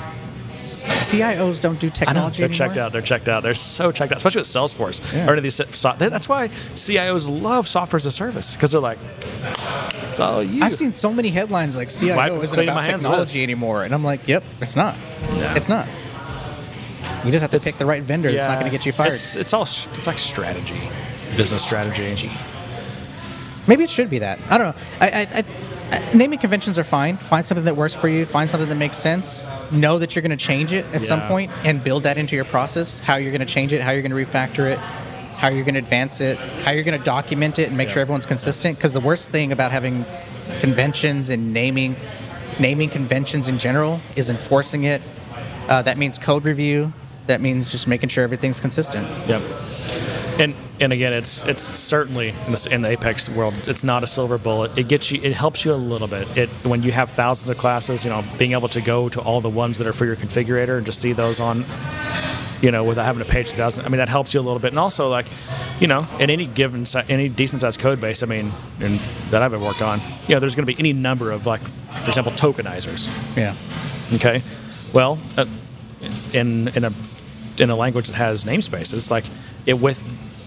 CIOs don't do technology They're anymore. checked out. They're checked out. They're so checked out, especially with Salesforce. Yeah. Or any of these so- that's why CIOs love software as a service because they're like, it's all you. I've seen so many headlines like CIO Wipe- isn't about technology anymore, and I'm like, yep, it's not. Yeah. It's not. You just have to It's- pick the right vendor. that's not going to get you fired. It's, it's all it's like strategy, business strategy. Maybe it should be that. I don't know. I, I, I, naming conventions are fine. Find something that works for you. Find something that makes sense. Know that you're going to change it at some point and build that into your process. How you're going to change it. How you're going to refactor it. How you're going to advance it. How you're going to document it and make Yeah. sure everyone's consistent. Because the worst thing about having conventions and naming, naming conventions in general is enforcing it. Uh, that means code review. That means just making sure everything's consistent. Yep. And and again, it's it's certainly in the, in the Apex world, it's not a silver bullet. It gets you, it helps you a little bit. It when you have thousands of classes, you know, being able to go to all the ones that are for your configurator and just see those on, you know, without having to page thousand. I mean, that helps you a little bit. And also, like, you know, in any given any decent sized code base, I mean, and that I've ever worked on, you know, there's going to be any number of like, for example, tokenizers. Yeah. Okay. Well, uh, in in a in a language that has namespaces, like it with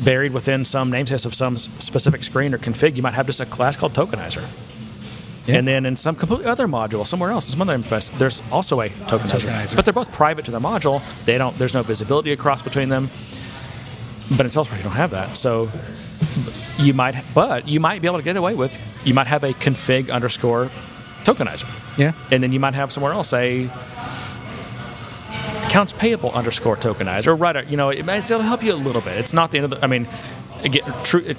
buried within some namespace of some specific screen or config, you might have just a class called tokenizer. Yeah. And then in some completely other module, somewhere else, some other namespace, there's also a tokenizer. Tokenizer. But they're both private to the module. They don't. There's no visibility across between them. But in Salesforce, you don't have that. So you might, but you might be able to get away with. You might have a config underscore tokenizer Yeah. and then you might have somewhere else a accounts payable underscore tokenizer or right you know it, might- it'll help you a little bit. It's not the end of the i mean again, true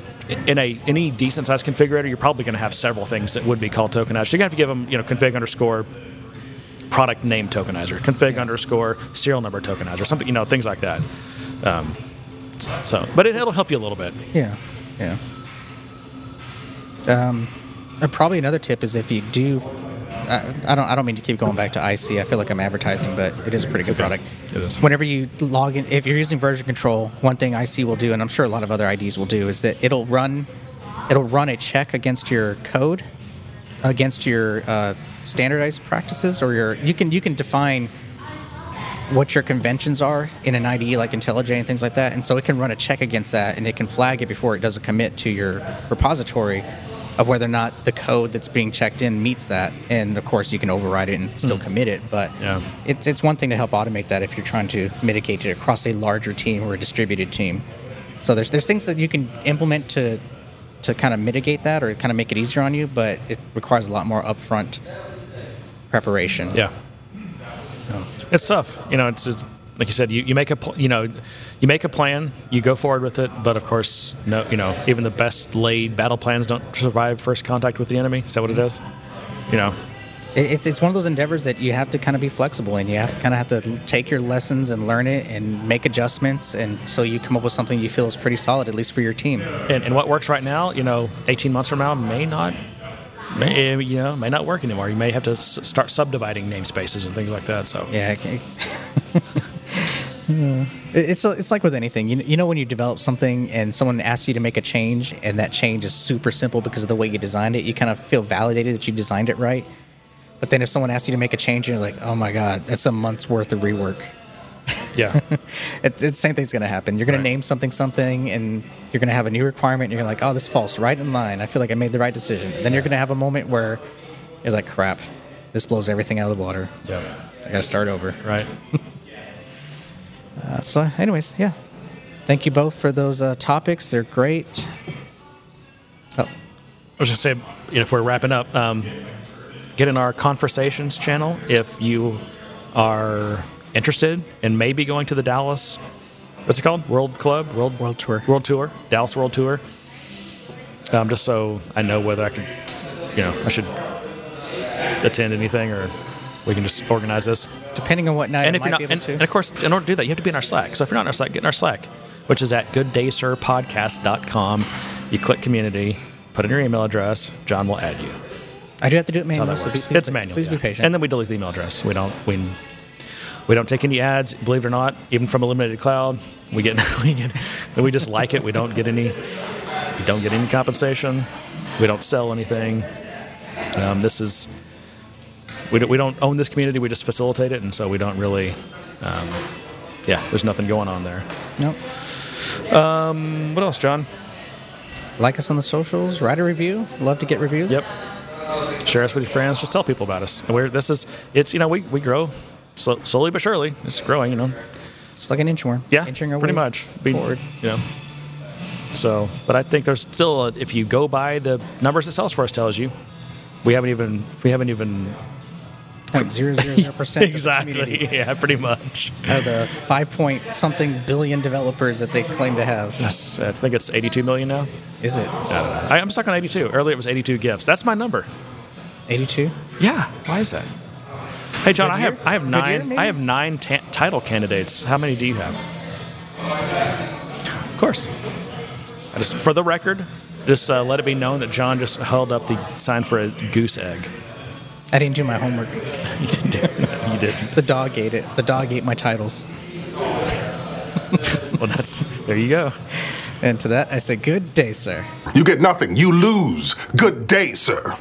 in a any decent sized configurator you're probably going to have several things that would be called tokenized so you're going to have to give them you know config underscore product name tokenizer config underscore serial number tokenizer something you know things like that. Um, so but it, it'll help you a little bit. Yeah, yeah. Um, uh, probably another tip is if you do, I, I don't, I don't mean to keep going back to IC. I feel like I'm advertising, but it is a pretty good okay. product. It is. Whenever you log in, if you're using version control, one thing IC will do, and I'm sure a lot of other IDEs will do, is that it'll run, it'll run a check against your code, against your uh, standardized practices, or your you can you can define what your conventions are in an IDE like IntelliJ and things like that. And so it can run a check against that and it can flag it before it does a commit to your repository of whether or not the code that's being checked in meets that. And of course, you can override it and still hmm. commit it. But Yeah. it's, it's one thing to help automate that if you're trying to mitigate it across a larger team or a distributed team. So there's, there's things that you can implement to, to kind of mitigate that or kind of make it easier on you, but it requires a lot more upfront preparation. Yeah. It's tough. You know, it's, it's like you said, you, you make a pl- you know, you make a plan, you go forward with it, but of course, no, you know, even the best laid battle plans don't survive first contact with the enemy. Is that what it is? You know, It's, it's one of those endeavors that you have to kind of be flexible and you have to kind of have to take your lessons and learn it and make adjustments until you come up with something you feel is pretty solid, at least for your team. and, and what works right now, you know, 18 months from now may not, may, eh, you know, may not work anymore. You may have to s- start subdividing namespaces and things like that. So Yeah. It- Hmm. It's it's like with anything. You, you know when you develop something and someone asks you to make a change and that change is super simple because of the way you designed it, you kind of feel validated that you designed it right. But then if someone asks you to make a change, you're like, oh my god, that's a month's worth of rework. yeah, It's, same thing's going to happen. You're going Right. to name something something, and you're going to have a new requirement. And you're like, oh, this falls right in line. I feel like I made the right decision. then you're going to have a moment where you're like, crap, this blows everything out of the water. yeah, I got to start over. right. Uh, so, anyways, yeah. Thank you both for those uh, topics. They're great. Oh, I was just say, you know, if we're wrapping up, um, get in our conversations channel if you are interested in maybe going to the Dallas, what's it called? World Club, World World Tour. World Tour, Dallas World Tour. Um, just so I know whether I could, you know, I should attend anything or we can just organize this. depending on what night And if you're not, and, to. and of course, in order to do that, you have to be in our Slack. So if you're not in our Slack, get in our Slack, which is at gooddaysirpodcast.com. You click community, put in your email address. John will add you. I do have to do it manually. so please, it's manual. Please yeah. be patient. And then we delete the email address. We don't we we don't take any ads. Believe it or not, even from Illuminated Cloud, we get we get we just like it. We don't get any we don't get any compensation. We don't sell anything. Um, this is we don't, we don't own this community. We just facilitate it, and so we don't really. Um, yeah, there's nothing going on there. Nope. What else, John? Like us on the socials. Write a review. Love to get reviews. Yep. Share us with your friends. Just tell people about us. And we're this is it's you know we we grow sl- slowly but surely. It's growing. You know. It's like an inchworm. Yeah, Inching our pretty much. Be- forward. You know. So, but I think there's still a, if you go by the numbers that Salesforce tells you, we haven't even we haven't even Point zero zero zero percent exactly yeah pretty much. of the five point something billion developers that they claim to have. Yes, I think it's 82 million now. Is it I don't know. I, I'm stuck on 82. Earlier it was 82 gifts. That's my number. eighty two? Yeah. Why is that? Hey John, I have? I have nine year. I have nine ta- title candidates. How many do you have? Of course. I just for the record, just uh, let it be known that John just held up the sign for a goose egg. I didn't do my homework. you didn't. You didn't. The dog ate it. The dog ate my titles. Well, that's there you go. And to that, I say, good day, sir. You get nothing. You lose. Good day, sir.